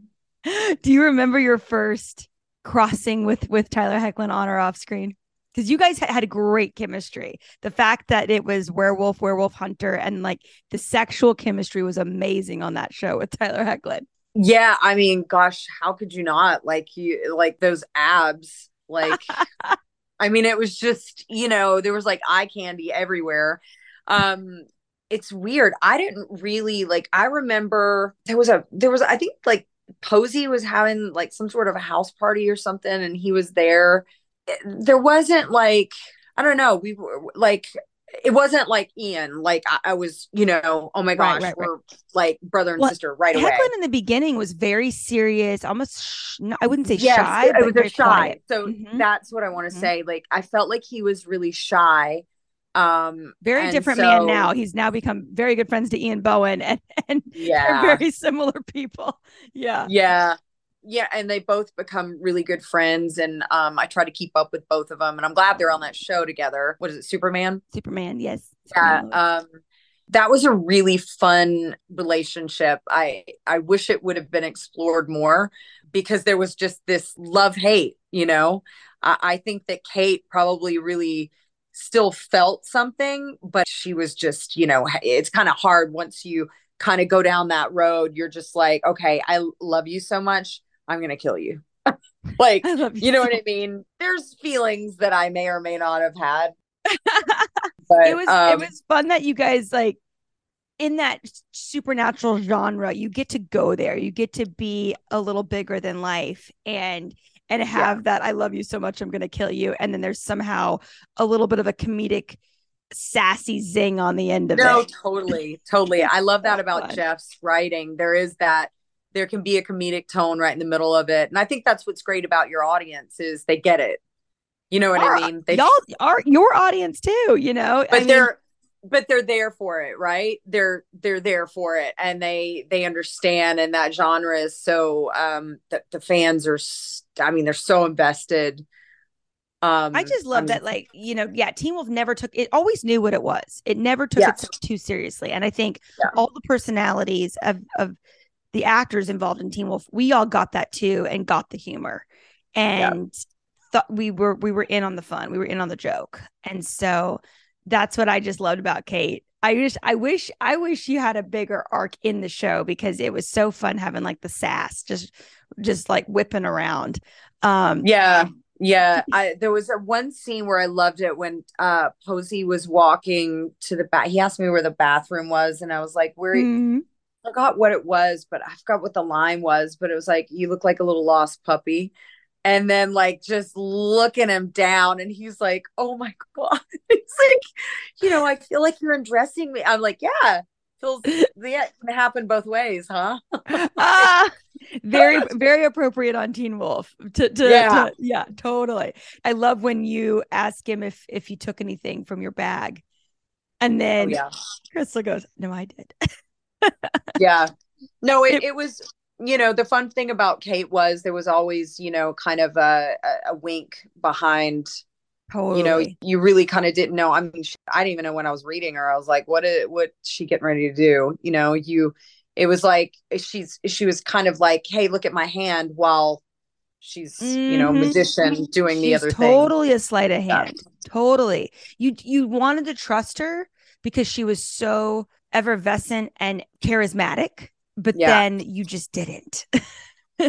(laughs) do you remember your first crossing with with Tyler Hoechlin on or off screen? Because you guys had great chemistry. The fact that it was werewolf, werewolf hunter, and like the sexual chemistry was amazing on that show with Tyler Hoechlin. Yeah, I mean, gosh, how could you not? Like you like those abs. Like (laughs) I mean, it was just, you know, there was like eye candy everywhere. Um it's weird. I didn't really like I remember there was a there was I think like Posey was having like some sort of a house party or something and he was there. There wasn't like I don't know, we were like it wasn't like Ian, like I, I was, you know, oh my gosh, right, right. we're like brother and Well, sister right away. Hoechlin in the beginning was very serious, almost sh- no, I wouldn't say Yes, shy, it, was a shy. quiet. So Mhm. that's what I want to Mhm. say. Like I felt like he was really shy. Um very different man now. He's now become very good friends to Ian Bohen, and and Yeah. they're very similar people. Yeah, Yeah. Yeah, and they both become really good friends and um I try to keep up with both of them and I'm glad they're on that show together. What is it? Superman? Superman. Yes. Yeah, um that was a really fun relationship. I I wish it would have been explored more because there was just this love hate, you know. I, I think that Kate probably really still felt something, but she was just, you know, it's kind of hard once you kind of go down that road. You're just like, okay, I love you so much, I'm gonna kill you. (laughs) like, you you know what I mean? There's feelings that I may or may not have had. (laughs) but it was um, it was fun that you guys like in that supernatural genre you get to go there you get to be a little bigger than life and and have that i love you so much i'm gonna kill you and then there's somehow a little bit of a comedic sassy zing on the end of no, it No, totally, totally. (laughs) I love that so about fun. Jeff's writing. There is that there can be a comedic tone right in the middle of it. And I think that's what's great about your audience is they get it. You know what Our- I mean? They y'all are your audience too you know but I they're but they're there for it, right? They're they're there for it and they they understand and that genre is so um that the fans are I mean they're so invested. Um I just love I'm- that, like, you know, yeah, Teen Wolf never took it, always knew what it was. It never took itself too seriously. And I think Yeah. all the personalities of, of the actors involved in Teen Wolf, we all got that too and got the humor. And thought we were we were in on the fun. We were in on the joke. And so that's what I just loved about Kate. I just I wish I wish you had a bigger arc in the show because it was so fun having like the sass just just like whipping around. Um Yeah. Yeah. I there was a one scene where I loved it when uh Posey was walking to the bath. He asked me where the bathroom was, and I was like, where mhm. I forgot what it was, but I forgot what the line was, but it was like, you look like a little lost puppy. And then like just looking him down, and he's like, Oh my (laughs) god. It's like, you know, I feel like you're undressing me. I'm like, Yeah, feels yeah, it can happen both ways, huh? (laughs) ah, very (laughs) very appropriate on Teen Wolf. To, to, Yeah. to- yeah, totally. I love when you ask him if if you took anything from your bag, and then Oh, yeah. Crystal goes, "No, I did." Yeah no it, it was you know the fun thing about kate was there was always you know kind of a, a, a wink behind you know you really kind of didn't know i mean sh- i didn't even know when i was reading her i was like what is what's she getting ready to do you know you it was like she's she was kind of like hey look at my hand while she's you know Mhm. magician doing the She's other thing. totally a sleight of hand. Totally. You you wanted to trust her because she was so effervescent and charismatic, but Yeah. then you just didn't. (laughs)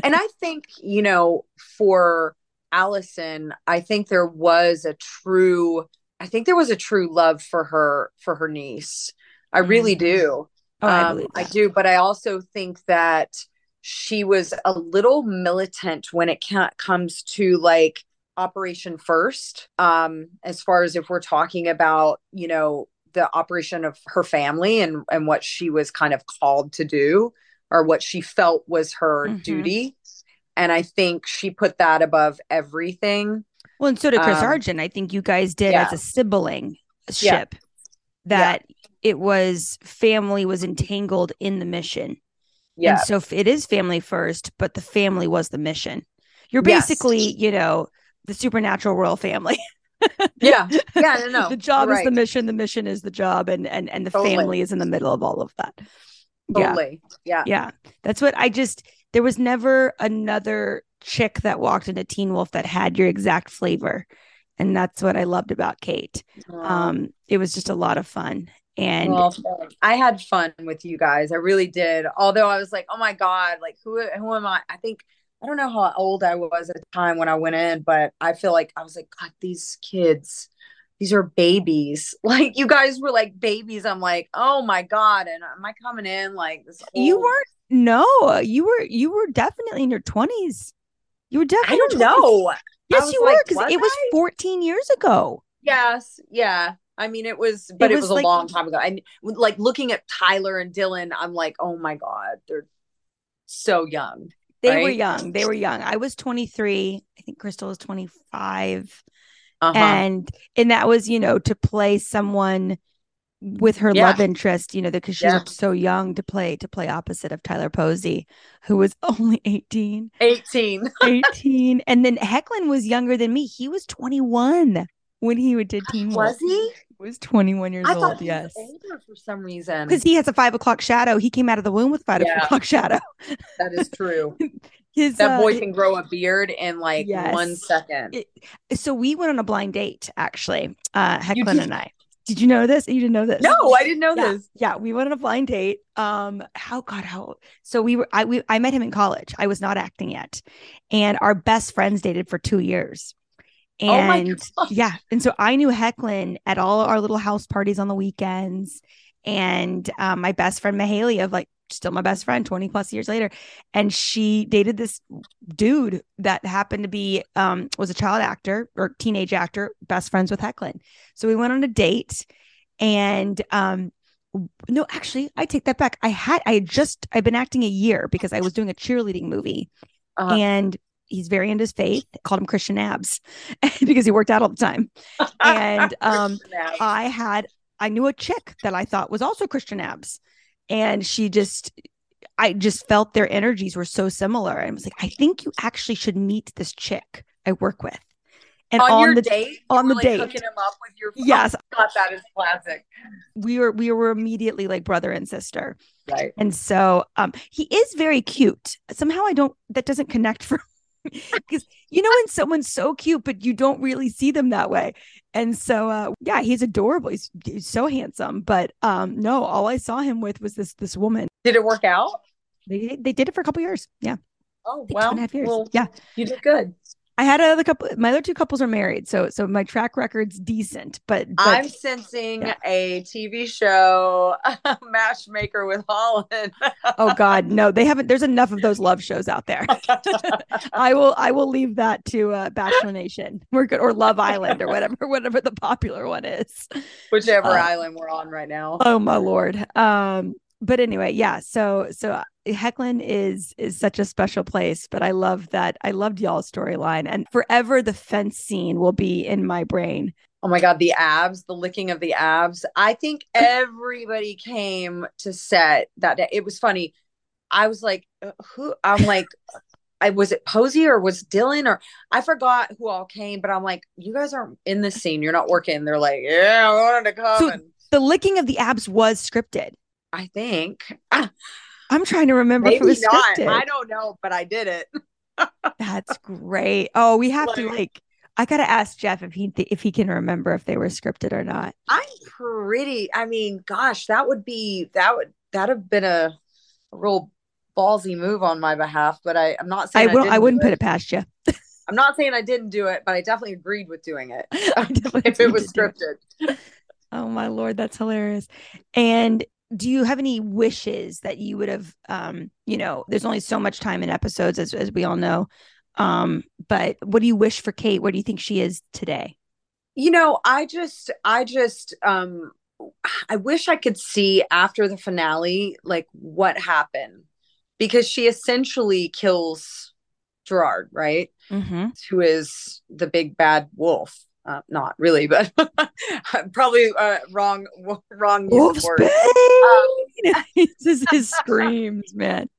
and I think, you know, for Allison, I think there was a true I think there was a true love for her for her niece. I really do. Oh, I Um, believe I do, but I also think that she was a little militant when it comes to like Operation First. Um, as far as if we're talking about, you know, the operation of her family and and what she was kind of called to do or what she felt was her Mhm. duty. And I think she put that above everything. Well, and so did Chris Um, Argent. I think you guys did yeah. as a sibling Yeah. ship that it was family was entangled in the mission. Yeah. And so it is family first, but the family was the mission. You're Yes. basically, you know, the supernatural royal family. (laughs) Yeah. Yeah, no, (laughs) no. the job you're is the mission, the mission is the job, and and and the Totally. family is in the middle of all of that. Yeah. Totally. Yeah. Yeah. That's what I just there was never another chick that walked into Teen Wolf that had your exact flavor. And that's what I loved about Kate. Um, it was just a lot of fun. And Well, I had fun with you guys. I really did. Although I was like, oh my God, like who who am I? I think I don't know how old I was at the time when I went in, but I feel like I was like, God, these kids, these are babies. (laughs) Like you guys were like babies. I'm like, oh my God. And am I coming in like this? you weren't no, you were you were definitely in your twenties. You were definitely I don't know. Yes, you like, were because it was 14 years ago. Yes, yeah. I mean, it was, but it was, was a long time ago. And like looking at Tyler and Dylan, I'm like, oh my God, they're so young. They were young. They were young. I was 23. I think Crystal was 25. Uh-huh. And and that was, you know, to play someone with her Yeah. love interest, you know, because she Yeah. looked so young to play to play opposite of Tyler Posey, who was (laughs) only 18. 18. (laughs) 18. and then Hoechlin was younger than me. He was 21 when he did Teen Wolf. Was he? He was 21 years I old, he yes. older for some reason. Because he has a five o'clock shadow. He came out of the womb with five Yeah. o'clock shadow. that is true. (laughs) His that uh, boy can grow a beard in like Yes. one second. It- so we went on a blind date actually uh You Hoechlin did? and I did you know this you didn't know this No, I didn't know Yeah, this. yeah we went on a blind date um how god how so we were I we I met him in college I was not acting yet and our best friends dated for two years my and God. yeah and so I knew Hoechlin at all our little house parties on the weekends. And um, my best friend Mahalia of like still my best friend 20 plus years later. And she dated this dude that happened to be um was a child actor or teenage actor best friends with Hoechlin so we went on a date and um no actually I take that back. I had I had just I've been acting a year because I was doing a cheerleading movie. Uh-huh. and he's very into his faith called him Christian Abs (laughs) because he worked out all the time (laughs) and um I had I knew a chick that I thought was also Christian Abs, and she just I just felt their energies were so similar, and was like, I think you actually should meet this chick I work with. And on, your the date, on the like, date, hooking him up with your. Yes. (laughs) Oh, that is classic. we were we were immediately like brother and sister. Right. And so um he is very cute. Somehow I don't that doesn't connect for (laughs) because you know when someone's so cute but you don't really see them that way. And so uh yeah, he's adorable. He's, he's so handsome, but um no, all I saw him with was this this woman. Did it work out? They they did it for a couple years. Yeah. Oh, think two well, and a half years. well, Yeah. you did good. I had other couple my other two couples are married, so so my track record's decent, but, but I'm sensing a TV show (laughs) matchmaker with Holland. oh god no they haven't there's enough of those love shows out there (laughs) i will i will leave that to uh bachelor nation we're good or love island or whatever whatever the popular one is Whichever Uh, island we're on right now. oh my lord um but anyway yeah so so Hoechlin is is such a special place but i love that i loved y'all's storyline and forever the fence scene will be in my brain Oh my God, the abs, the licking of the abs. I think (laughs) everybody came to set that day. It was funny. I was like, uh, who? I'm like, I was it Posey or was Dylan or I forgot who all came, but I'm like, you guys aren't in this scene. You're not working. They're like, yeah, I wanted to come. so the licking of the abs was scripted I think i'm trying to remember if it maybe was not. scripted I don't know, but I did it. (laughs) That's great. Oh, we have to like. I gotta ask Jeff if he th- if he can remember if they were scripted or not. I'm pretty. I mean, gosh, that would be that would that have been a, a real ballsy move on my behalf. But I, I'm not saying I will. I, didn't wouldn't put it past you. (laughs) I'm not saying I didn't do it, but I definitely agreed with doing it (laughs) if it was do it. scripted. Oh my lord, that's hilarious. And do you have any wishes that you would have um, you know, there's only so much time in episodes as as we all know. Um, but what do you wish for Kate? Where do you think she is today? You know, I just, I just, um, I wish I could see after the finale, like what happened, because she essentially kills Gerard, right? Mm-hmm. Who is the big bad wolf? Uh, not really, but (laughs) probably uh, wrong, wrong use of. Um, (laughs) this is his screams, man.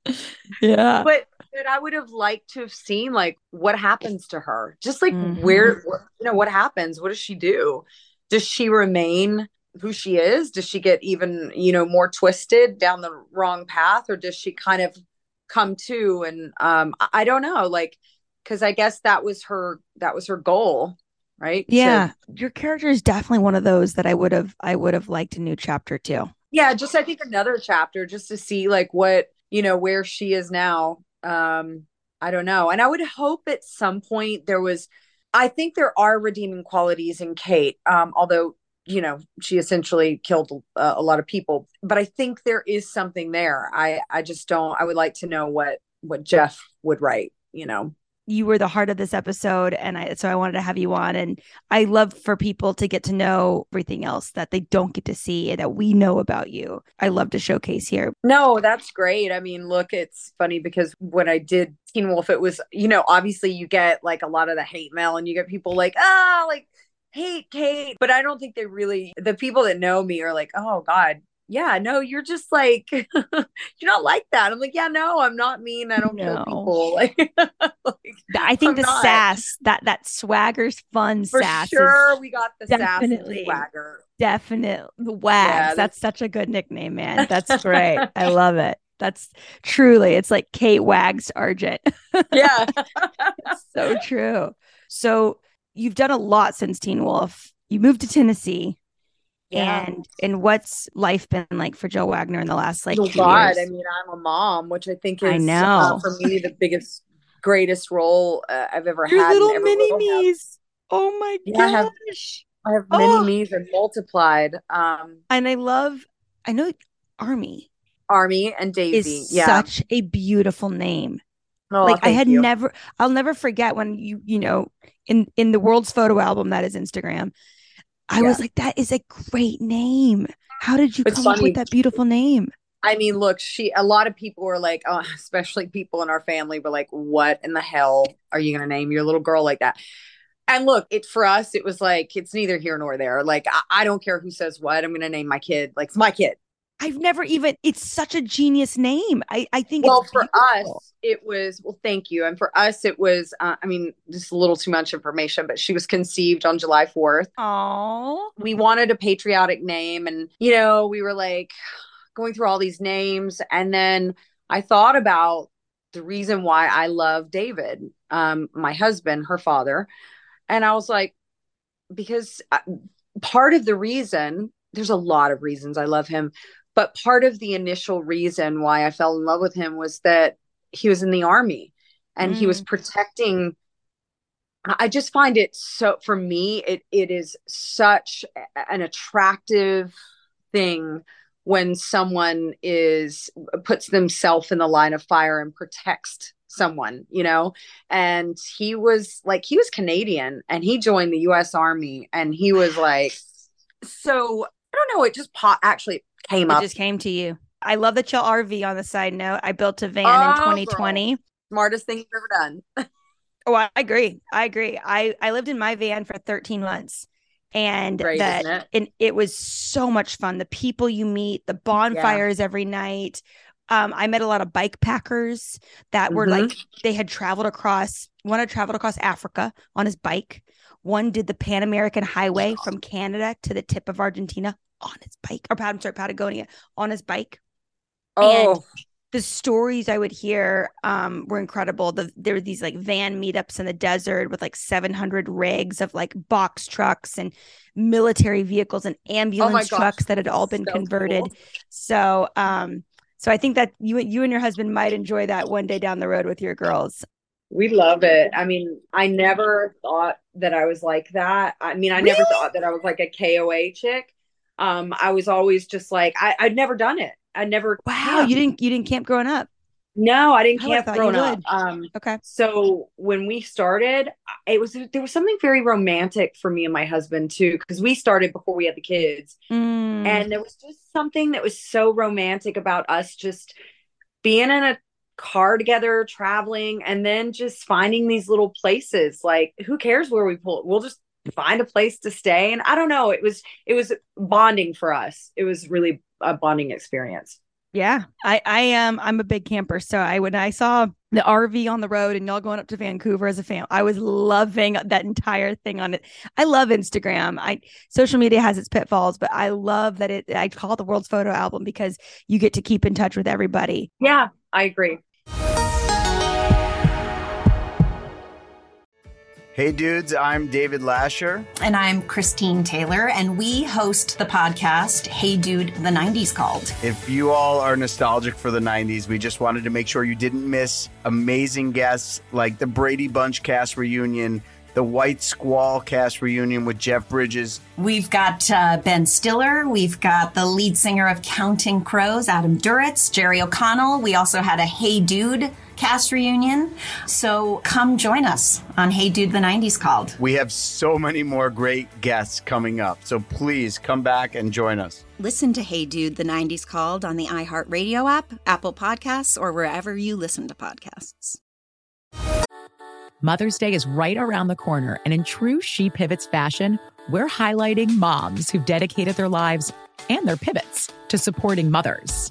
Yeah. but but I would have liked to have seen like what happens to her. Just like Mhm. where wh- you know what happens. What does she do? Does she remain who she is? Does she get even you know more twisted down the wrong path, or does she kind of come to? And um, I, I don't know, like because I guess that was her that was her goal, right? Yeah. Your character is definitely one of those that I would have I would have liked a new chapter too. yeah just i think another chapter just to see like what you know where she is now um i don't know and i would hope at some point there was i think there are redeeming qualities in kate um although you know she essentially killed uh, a lot of people but i think there is something there i i just don't i would like to know what what jeff would write you know you were the heart of this episode and I so I wanted to have you on and I love for people to get to know everything else that they don't get to see that we know about you. I love to showcase here. No, that's great. I mean, look, it's funny because when I did Teen Wolf, it was, you know, obviously you get like a lot of the hate mail and you get people like, ah, like hate Kate. But I don't think they really, the people that know me are like, oh God, yeah, no, you're just like, (laughs) you're not like that. I'm like, yeah, no, I'm not mean. I don't kill people. (laughs) Like, I think I'm the not. sass, that that swagger's fun for sass. sure, we got the sass definitely- swagger. Definite the wags. Yeah, that's such a good nickname, man. (laughs) That's great. I love it. That's truly it's like Kate Wags Argent. Yeah. so true. So you've done a lot since Teen Wolf. You moved to Tennessee. Yeah. And and what's life been like for Jill Wagner in the last like oh God, years? I mean, I'm a mom, which I think is I uh, know. for me the biggest, greatest role uh, I've ever Your had. little mini me's. Oh my Yeah, I have- gosh. I have Oh. me's and multiplied. Um, And I love I know Army Army and Daisy. is yeah. such a beautiful name. Oh, like I had you. never I'll never forget when you you know in in the world's photo album that is Instagram I was like that is a great name. How did you It's come up with that beautiful name? I mean, look, she. A lot of people were like, oh, (laughs) especially people in our family were like, "What in the hell are you going to name your little girl like that?" And look, it for us, it was like it's neither here nor there. Like I, I don't care who says what. I'm going to name my kid. Like it's my kid. I've never even it's such a genius name. I I think well for beautiful. us it was well thank you. And for us it was uh, i mean just a little too much information but she was conceived on july 4th Oh, we wanted a patriotic name and you know we were like going through all these names. And then i thought about the reason why i love david um my husband her father. And i was like because uh, part of the reason there's a lot of reasons i love him but part of the initial reason why i fell in love with him was that he was in the army and he was mm. protecting I just find it so for me it it is such an attractive thing when someone is puts themselves in the line of fire and protects someone, you know? And he was like he was Canadian and he joined the US Army and he was like so I don't know, it just pop actually came it up. just came to you. I love that y'all RV on the side note. I built a van Oh, in girl. 2020. Smartest thing you've ever done. (laughs) Oh, I agree. I agree. I I lived in my van for 13 months. And Great, that it? and it was so much fun. The people you meet, the bonfires every night. Um, I met a lot of bike packers that were Mhm. like they had traveled across one had traveled across Africa on his bike. One did the Pan American Highway from Canada to the tip of Argentina on his bike, or I'm sorry, Patagonia on his bike. Oh, the stories I would hear um, were incredible. The, there were these like van meetups in the desert with like 700 rigs of like box trucks and military vehicles and ambulance gosh, trucks that had all been so converted. cool. So, um, so I think that you you and your husband might enjoy that one day down the road with your girls. We love it. I mean, I never thought that I was like that. I mean, I never thought that I was like a KOA chick. Um, I was always just like I, I'd never done it. I never Wow, you didn't you didn't camp growing up. No, I didn't I would've camp you growing up. Um, okay. So when we started, it was there was something very romantic for me and my husband too, because we started before we had the kids, Mm. and there was just something that was so romantic about us just being in a car together, traveling, and then just finding these little places. Like, who cares where we pull? We'll just find a place to stay. And I don't know. It was it was bonding for us. It was really a bonding experience. Yeah, I I am. I'm a big camper, so I when I saw the RV on the road and y'all going up to Vancouver as a fan, I was loving that entire thing on it. I love Instagram. I social media has its pitfalls, but I love that it. I call it the world's photo album because you get to keep in touch with everybody. Yeah, I agree. Hey dudes, I'm David Lasher. And I'm Christine Taylor, and we host the podcast Hey Dude, the 90s Called. If you all are nostalgic for the 90s, we just wanted to make sure you didn't miss amazing guests like the Brady Bunch cast reunion, the White Squall cast reunion with Jeff Bridges. We've got uh, Ben Stiller, we've got the lead singer of Counting Crows, Adam Duritz, Jerry O'Connell. We also had a Hey Dude cast reunion. So come join us on Hey Dude, the 90s Called. We have so many more great guests coming up, so please come back and join us. Listen to Hey Dude, the 90s Called on the iHeartRadio app, Apple Podcasts, or wherever you listen to podcasts. Mother's Day is right around the corner, and in true She Pivots fashion, we're highlighting moms who've dedicated their lives and their pivots to supporting mothers.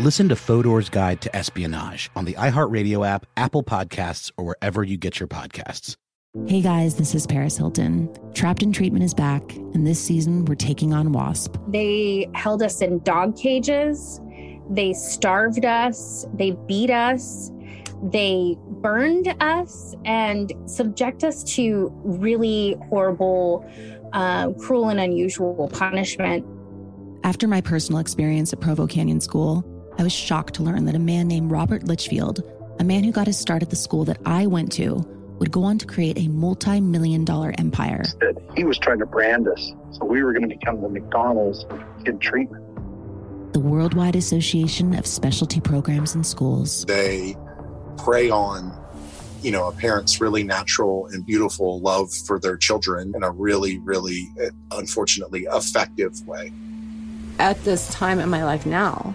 Listen to Fodor's Guide to Espionage on the iHeartRadio app, Apple Podcasts, or wherever you get your podcasts. Hey guys, this is Paris Hilton. Trapped in Treatment is back, and this season we're taking on WASP. They held us in dog cages. They starved us. They beat us. They burned us and subject us to really horrible, uh, cruel, and unusual punishment. After my personal experience at Provo Canyon School, I was shocked to learn that a man named Robert Lichfield, a man who got his start at the school that I went to, would go on to create a multi million dollar empire. That he was trying to brand us. So we were going to become the McDonald's of kid treatment. The Worldwide Association of Specialty Programs in Schools. They prey on, you know, a parent's really natural and beautiful love for their children in a really, really, uh, unfortunately, effective way. At this time in my life now,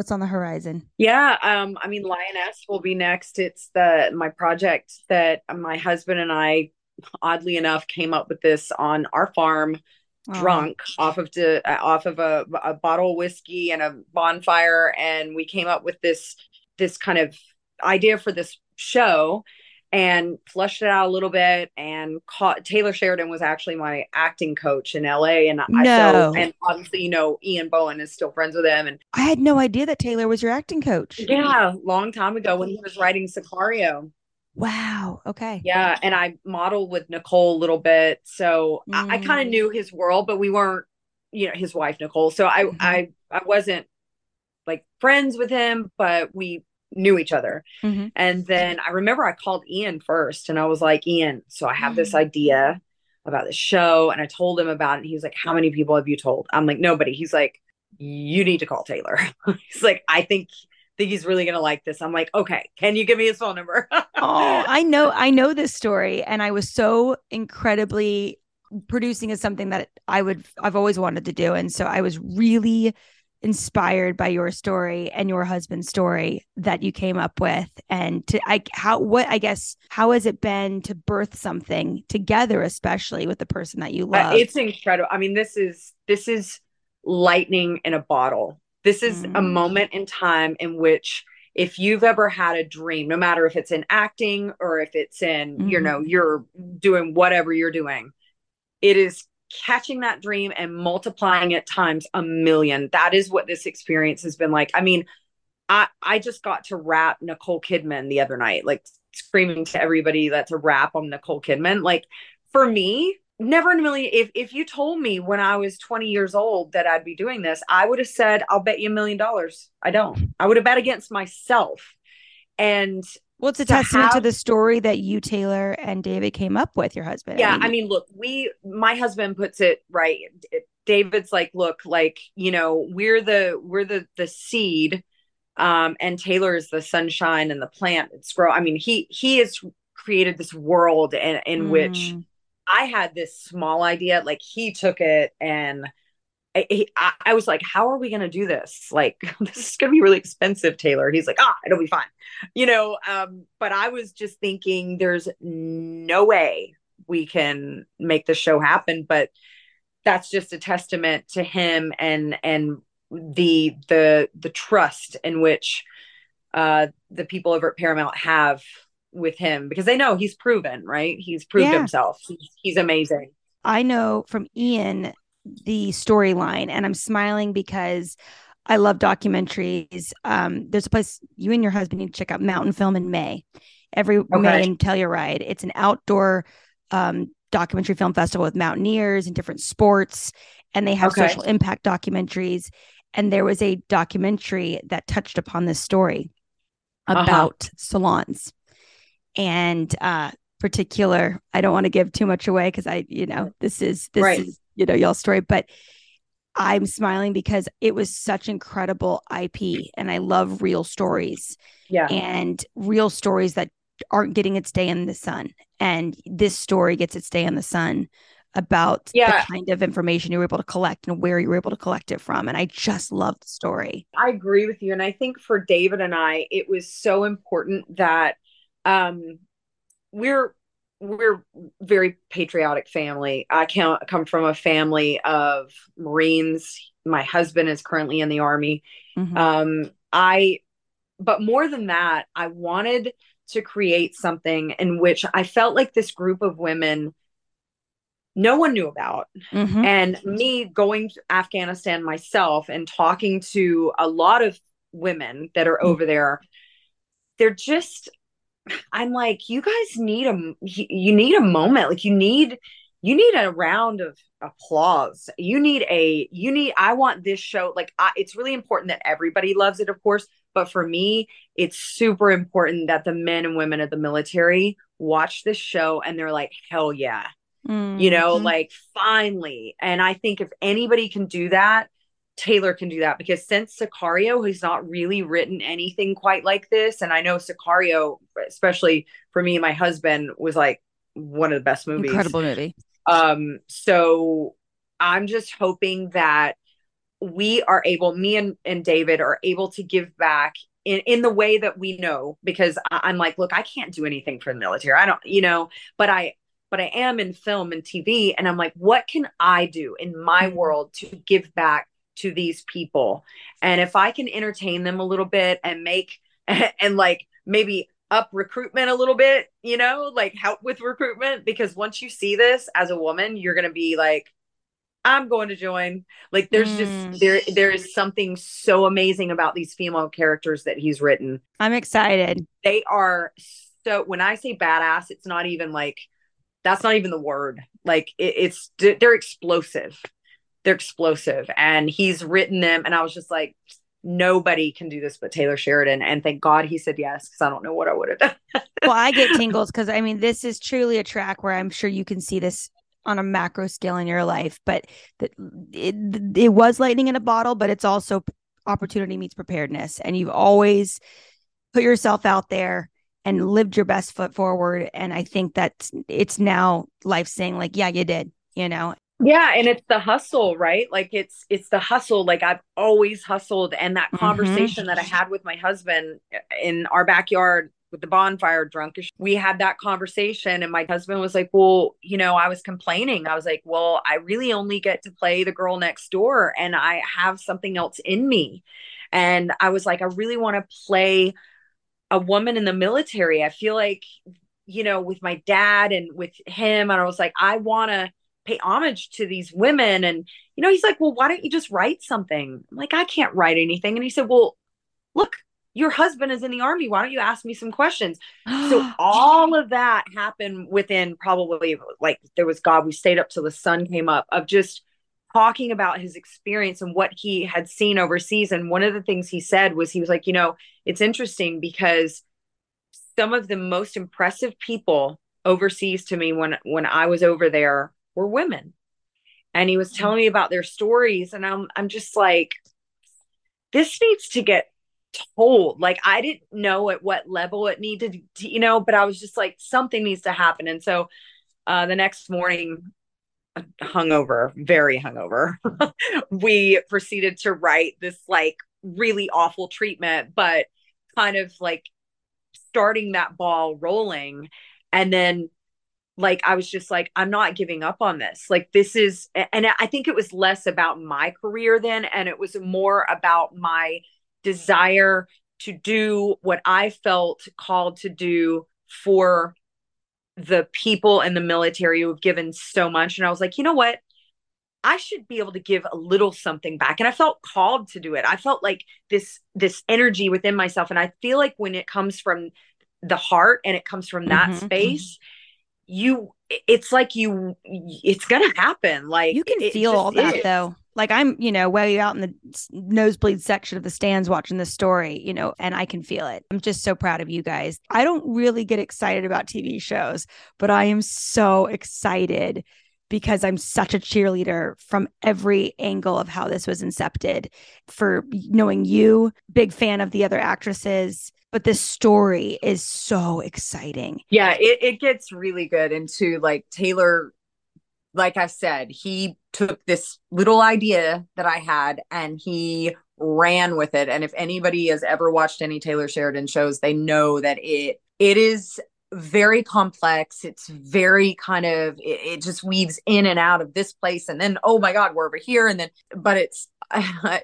What's on the horizon? Yeah, um, I mean, Lioness will be next. It's the my project that my husband and I, oddly enough, came up with this on our farm, drunk off of the off of a, a bottle of whiskey and a bonfire, and we came up with this this kind of idea for this show and flushed it out a little bit and caught Taylor Sheridan was actually my acting coach in LA and I No. so and obviously you know Ian Bohen is still friends with him and I had no idea that Taylor was your acting coach. yeah long time ago when he was writing Sicario Wow. Okay. yeah and I modeled with Nicole a little bit so I, I kind of Mm. knew his world but we weren't you know his wife Nicole so I Mm-hmm. I I wasn't like friends with him but we knew each other Mhm. and then I remember I called Ian first and I was like, Ian, so I have Mm. this idea about the show. And I told him about it. And he was like, How many people have you told? I'm like, Nobody. He's like, You need to call Taylor. (laughs) he's like, I think think he's really gonna like this. I'm like, okay, can you give me his phone number? (laughs) oh, I know, I know this story, and I was so incredibly producing is something that I would, I've always wanted to do, and so I was really inspired by your story and your husband's story that you came up with, and to I how what I guess how has it been to birth something together, especially with the person that you Uh, love? it's incredible. I mean, this is this is lightning in a bottle. This is a moment in time in which if you've ever had a dream, no matter if it's in acting or if it's in, you Mhm. know, you're doing whatever you're doing, it is catching that dream and multiplying it times a million. That is what this experience has been like. I mean, I I just got to wrap Nicole Kidman the other night, like screaming to everybody that's a wrap on Nicole Kidman. Like for me, never in a million. If if you told me when I was 20 years old that I'd be doing this, I would have said, "I'll bet you a million dollars." I don't. I would have bet against myself. And well, it's a to testament to the story that you, Taylor, and David came up with. Your husband. yeah i mean look we my husband puts it right david's like look like you know we're the we're the the seed um and taylor is the sunshine and the plant it's grow i mean he he has created this world in in which Mm. i had this small idea like he took it and I, I, I was like, how are we going to do this? Like, (laughs) this is going to be really expensive, Taylor. He's like, ah, it'll be fine. You know, um, but I was just thinking there's no way we can make the show happen. But that's just a testament to him and, and the, the, the trust in which, uh, the people over at Paramount have with him because they know he's proven, right? He's proved Yeah. himself. He's, he's amazing. I know from Ian the storyline, and I'm smiling because I love documentaries. Um, there's a place you and your husband need to check out Mountain Film in May, every May Okay. in Telluride. It's an outdoor um, documentary film festival with mountaineers and different sports, and they have Okay. social impact documentaries. And there was a documentary that touched upon this story Uh-huh. about salons and uh particular i don't want to give too much away because i you know this is this Right. is you know y'all's story but i'm smiling because it was such incredible ip and i love real stories Yeah. and real stories that aren't getting its day in the sun and this story gets its day in the sun about Yeah. the kind of information you were able to collect and where you were able to collect it from and i just love the story I agree with you. And I think for David and I, it was so important that um we're we're very patriotic family. I count come from a family of Marines. My husband is currently in the army. Mhm. Um I but more than that, I wanted to create something in which I felt like this group of women no one knew about. Mhm. And me going to Afghanistan myself and talking to a lot of women that are over there, they're just, I'm like, you guys need a, you need a moment. Like you need, you need a round of applause. You need a, you need, I want this show. Like I, it's really important that everybody loves it, of course. But for me, it's super important that the men and women of the military watch this show and they're like, hell yeah you know Mhm. like finally and i think if anybody can do that taylor can do that because since sicario he's not really written anything quite like this and i know sicario especially for me and my husband was like one of the best movies incredible movie um so i'm just hoping that we are able, me and, and David are able to give back in, in the way that we know because I, I'm like, look, I can't do anything for the military. I don't, you know, but I but I am in film and TV. And I'm like, what can I do in my Mm-hmm. world to give back to these people? And if I can entertain them a little bit and make, (laughs) and like maybe up recruitment a little bit, you know, like help with recruitment, because once you see this as a woman, you're going to be like, I'm going to join. Like there's Mm. just there there is something so amazing about these female characters that he's written. I'm excited. They are so when I say badass, it's not even like that's not even the word. Like it, it's they're explosive. They're explosive, and he's written them. And I was just like, nobody can do this but Taylor Sheridan. And thank God he said yes, because I don't know what I would have done. (laughs) well, I get tingles because I mean, this is truly a track where I'm sure you can see this on a macro scale in your life, but that it, it was lightning in a bottle, but it's also opportunity meets preparedness. And you've always put yourself out there and lived your best foot forward. And I think that it's now life saying, like, yeah, you did, you know? Yeah, and it's the hustle, right? Like it's it's the hustle. Like I've always hustled and that mm-hmm. conversation that I had with my husband eh, in our backyard with the bonfire drunkish. We had that conversation and my husband was like, "Well, you know, I was complaining. I was like, "Well, I really only get to play the girl next door and I have something else in me." And I was like, "I really want to play a woman in the military. I feel like, you know, with my dad and with him, and I was like, I want to pay homage to these women. And, you know, he's like, well, why don't you just write something? I'm like, I can't write anything. And he said, well, look, your husband is in the army. Why don't you ask me some questions? so (gasps) all of that happened within probably like there was God, we stayed up till the sun came up of just talking about his experience and what he had seen overseas. And one of the things he said was he was like, you know, it's interesting because some of the most impressive people overseas to me when when I was over there were women. And he was telling me about their stories and I'm I'm just like this needs to get told. Like I didn't know at what level it needed to, you know, but I was just like something needs to happen. And so uh the next morning hungover, very hungover. (laughs) we proceeded to write this like really awful treatment, but kind of like starting that ball rolling. And then like I was just like, I'm not giving up on this. Like this is and I think it was less about my career then and it was more about my desire to do what I felt called to do for the people in the military who have given so much. And I was like, you know what? I should be able to give a little something back. And I felt called to do it. I felt like this this energy within myself. And I feel like when it comes from the heart and it comes from that Mhm. space, you it's like you it's gonna happen. Like You can feel all that is. though. Like I'm, you know, way out in the nosebleed section of the stands watching this story, you know, and I can feel it. I'm just so proud of you guys. I don't really get excited about TV shows, but I am so excited because I'm such a cheerleader from every angle of how this was incepted. For knowing you, big fan of the other actresses, but this story is so exciting. Yeah, it, it gets really good into like Taylor, like I said, he took this little idea that I had and he ran with it. And if anybody has ever watched any Taylor Sheridan shows, they know that it it is very complex. It's very kind of it, it just weaves in and out of this place and then oh my god, we're over here and then but it's (laughs)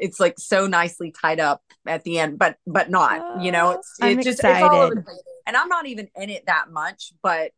it's like so nicely tied up at the end, but but not, you know, it's I'm it just it's all over excited. the place. And I'm not even in it that much, but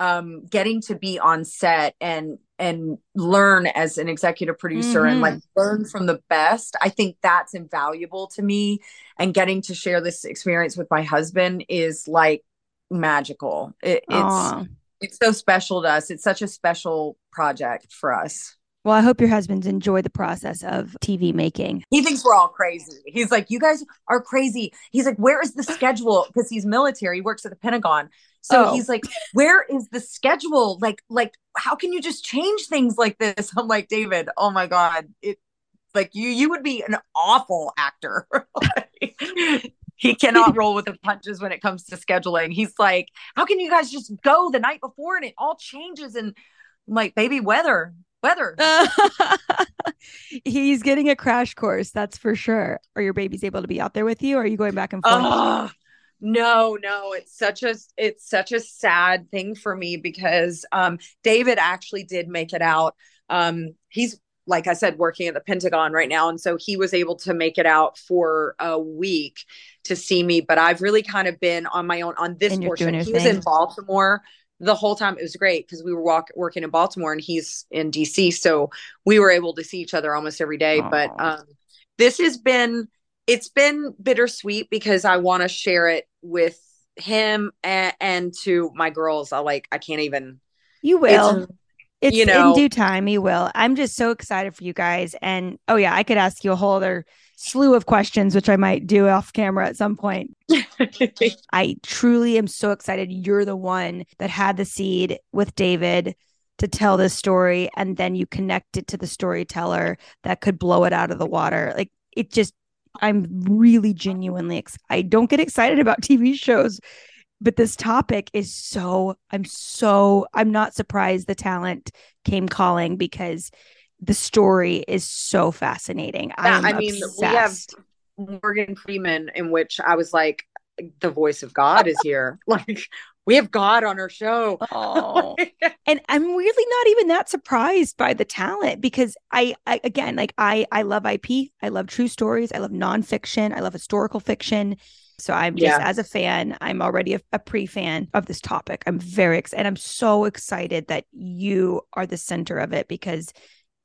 um getting to be on set and and learn as an executive producer and Mhm. like learn from the best i think that's invaluable to me and getting to share this experience with my husband is like magical. It, it's it's so special to us. It's such a special project for us. Well, I hope your husbands enjoy the process of TV making. he thinks we're all crazy. He's like you guys are crazy. He's like where is the schedule? Because he's military. He works at the pentagon. So Oh. he's like where is the schedule? Like like how can you just change things like this? (laughs) I'm like david oh my god. It like you you would be an awful actor (laughs) he cannot roll with the punches when it comes to scheduling he's like how can you guys just go the night before and it all changes and I'm like baby weather weather. (laughs) He's getting a crash course, that's for sure. Are your babies able to be out there with you? Or are you going back and forth? Oh, no, no, it's such a it's such a sad thing for me because um David actually did make it out. Um he's like I said working at the Pentagon right now and so he was able to make it out for a week to see me, but I've really kind of been on my own on this portion. doing your He was in. Baltimore the whole time. It was great because we were walk, working in Baltimore and he's in DC, so we were able to see each other almost every day, but um this has been it's been bittersweet because I want to share it with him and, and to my girls. I like I can't even You will. It's, you know- in due time. You will. I'm just so excited for you guys. And oh yeah, I could ask you a whole other slew of questions, which I might do off camera at some point. (laughs) I truly am so excited. You're the one that had the seed with David to tell this story, and then you connect it to the storyteller that could blow it out of the water. Like it just, I'm really genuinely. Ex- I don't get excited about TV shows, but this topic is so. I'm so. I'm not surprised the talent came calling because the story is so fascinating. I, Yeah, I mean, we have. Morgan Freeman, in which I was like, the voice of God is here. (laughs) like, we have God on our show. Oh. (laughs) and I'm really not even that surprised by the talent because I, I again like I I love IP, I love true stories, I love nonfiction, I love historical fiction. So I'm just Yeah. as a fan, I'm already a, a pre-fan of this topic. I'm very excited. And I'm so excited that you are the center of it because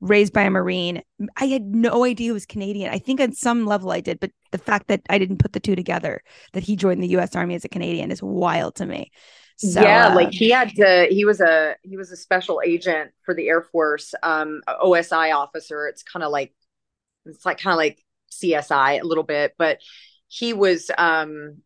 raised by a Marine, I had no idea he was Canadian. I think on some level I did, but the fact that I didn't put the two together, that he joined the US Army as a Canadian is wild to me. So, yeah, uh, like he had to. He was a he was a special agent for the Air Force, um, OSI officer. It's kind of like it's like kind of like CSI a little bit, but he was um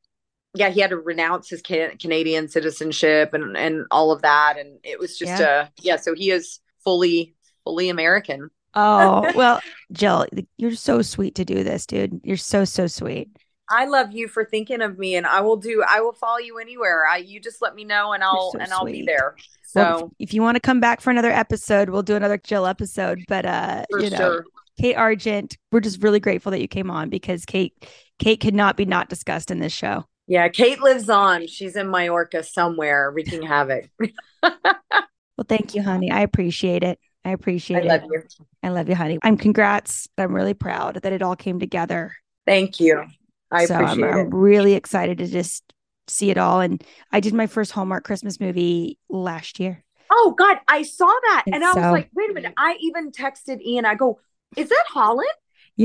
yeah he had to renounce his Ca- Canadian citizenship and and all of that, and it was just Yeah. uh yeah. So he is fully fully American. Oh, (laughs) well, Jill, you're so sweet to do this, dude. You're so, so sweet. I love you for thinking of me, and I will do. I will follow you anywhere. I you just let me know, and I'll so and I'll be there. So Well, if, if you want to come back for another episode, we'll do another Jill episode. But uh, For you know, sure. Kate Argent, we're just really grateful that you came on because Kate, Kate could not be not discussed in this show. yeah, Kate lives on. She's in Majorca somewhere, wreaking havoc. Well, thank you, honey. I appreciate it. I appreciate I it. love you. I love you, honey. I'm congrats. I'm really proud that it all came together. Thank you. I so I'm, appreciate I'm really excited to just see it all. And I did my first Hallmark Christmas movie last year. Oh God, I saw that, And and I was like, wait a minute. I even texted Ian. I go, is that Holland?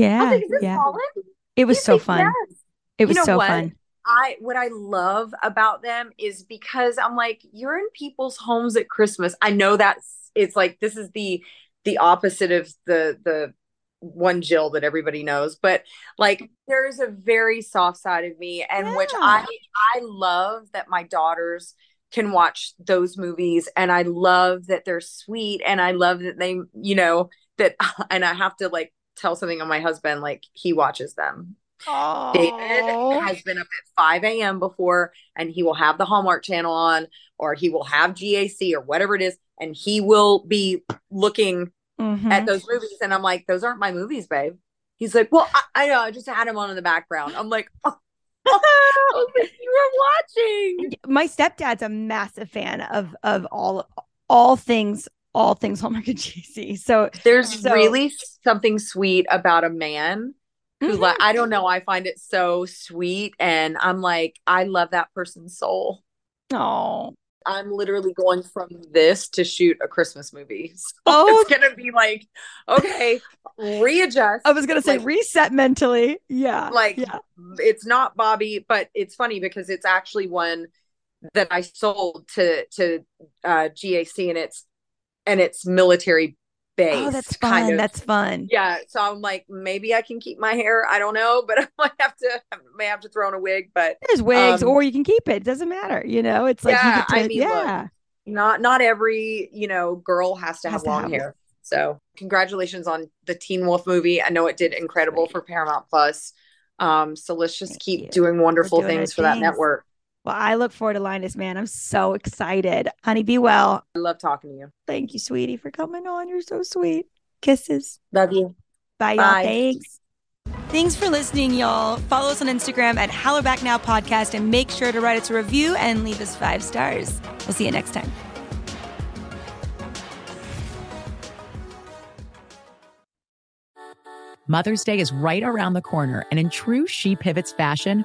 I Yeah, was like, is this yeah. Holland? It was so fun. "Yes." It was You know so what? fun. I what I love about them is because I'm like, you're in people's homes at Christmas. I know that's it's like this is the the opposite of the the one Jill that everybody knows, but like there's a very soft side of me, and which I I love that my daughters can watch those movies, and I love that they're sweet, and I love that they you know that, (laughs) and I have to like tell something on my husband, like he watches them. David has been up at 5 a.m. before, and he will have the Hallmark channel on, or he will have GAC or whatever it is, and he will be looking Mm-hmm. at those movies. And I'm like, those aren't my movies, babe. He's like, well, I, I know, I just had him on in the background. I'm like, (laughs) oh, (laughs) I like, you were watching. My stepdad's a massive fan of of all all things all things Hallmark and (laughs) GC. So There's so- really something sweet about a man who, Mm-hmm. like, I don't know, I find it so sweet, and I'm like, I love that person's soul. Oh, I'm literally going from this to shoot a Christmas movie. (laughs) So Oh. it's gonna be like, okay, readjust. I was gonna say Like, reset mentally. Yeah. like yeah. it's not Bobby, but it's funny because it's actually one that I sold to to uh GAC and it's and it's military base. Oh, that's kind fun. of. That's fun. yeah. So I'm like, maybe I can keep my hair. I don't know, but (laughs) I might have to I may have to throw in a wig, but There's wigs, um, or you can keep it. It doesn't matter. You know, it's like you yeah, get to, I mean, look, yeah. not not every you know girl has to Has have to long have- hair. So congratulations on the Teen Wolf movie. I know it did incredible for Paramount Plus. Um, so let's just keep doing wonderful doing things for that network. Well, I look forward to Lioness, man. I'm so excited. Honey, be well. I love talking to you. Thank you, sweetie, for coming on. You're so sweet. Kisses. Love you. Bye, y'all. Bye. Thanks. Thanks for listening, y'all. Follow us on Instagram at Hallerback Now Podcast and make sure to write us a review and leave us five stars. We'll see you next time. Mother's Day is right around the corner, and in true She Pivots fashion,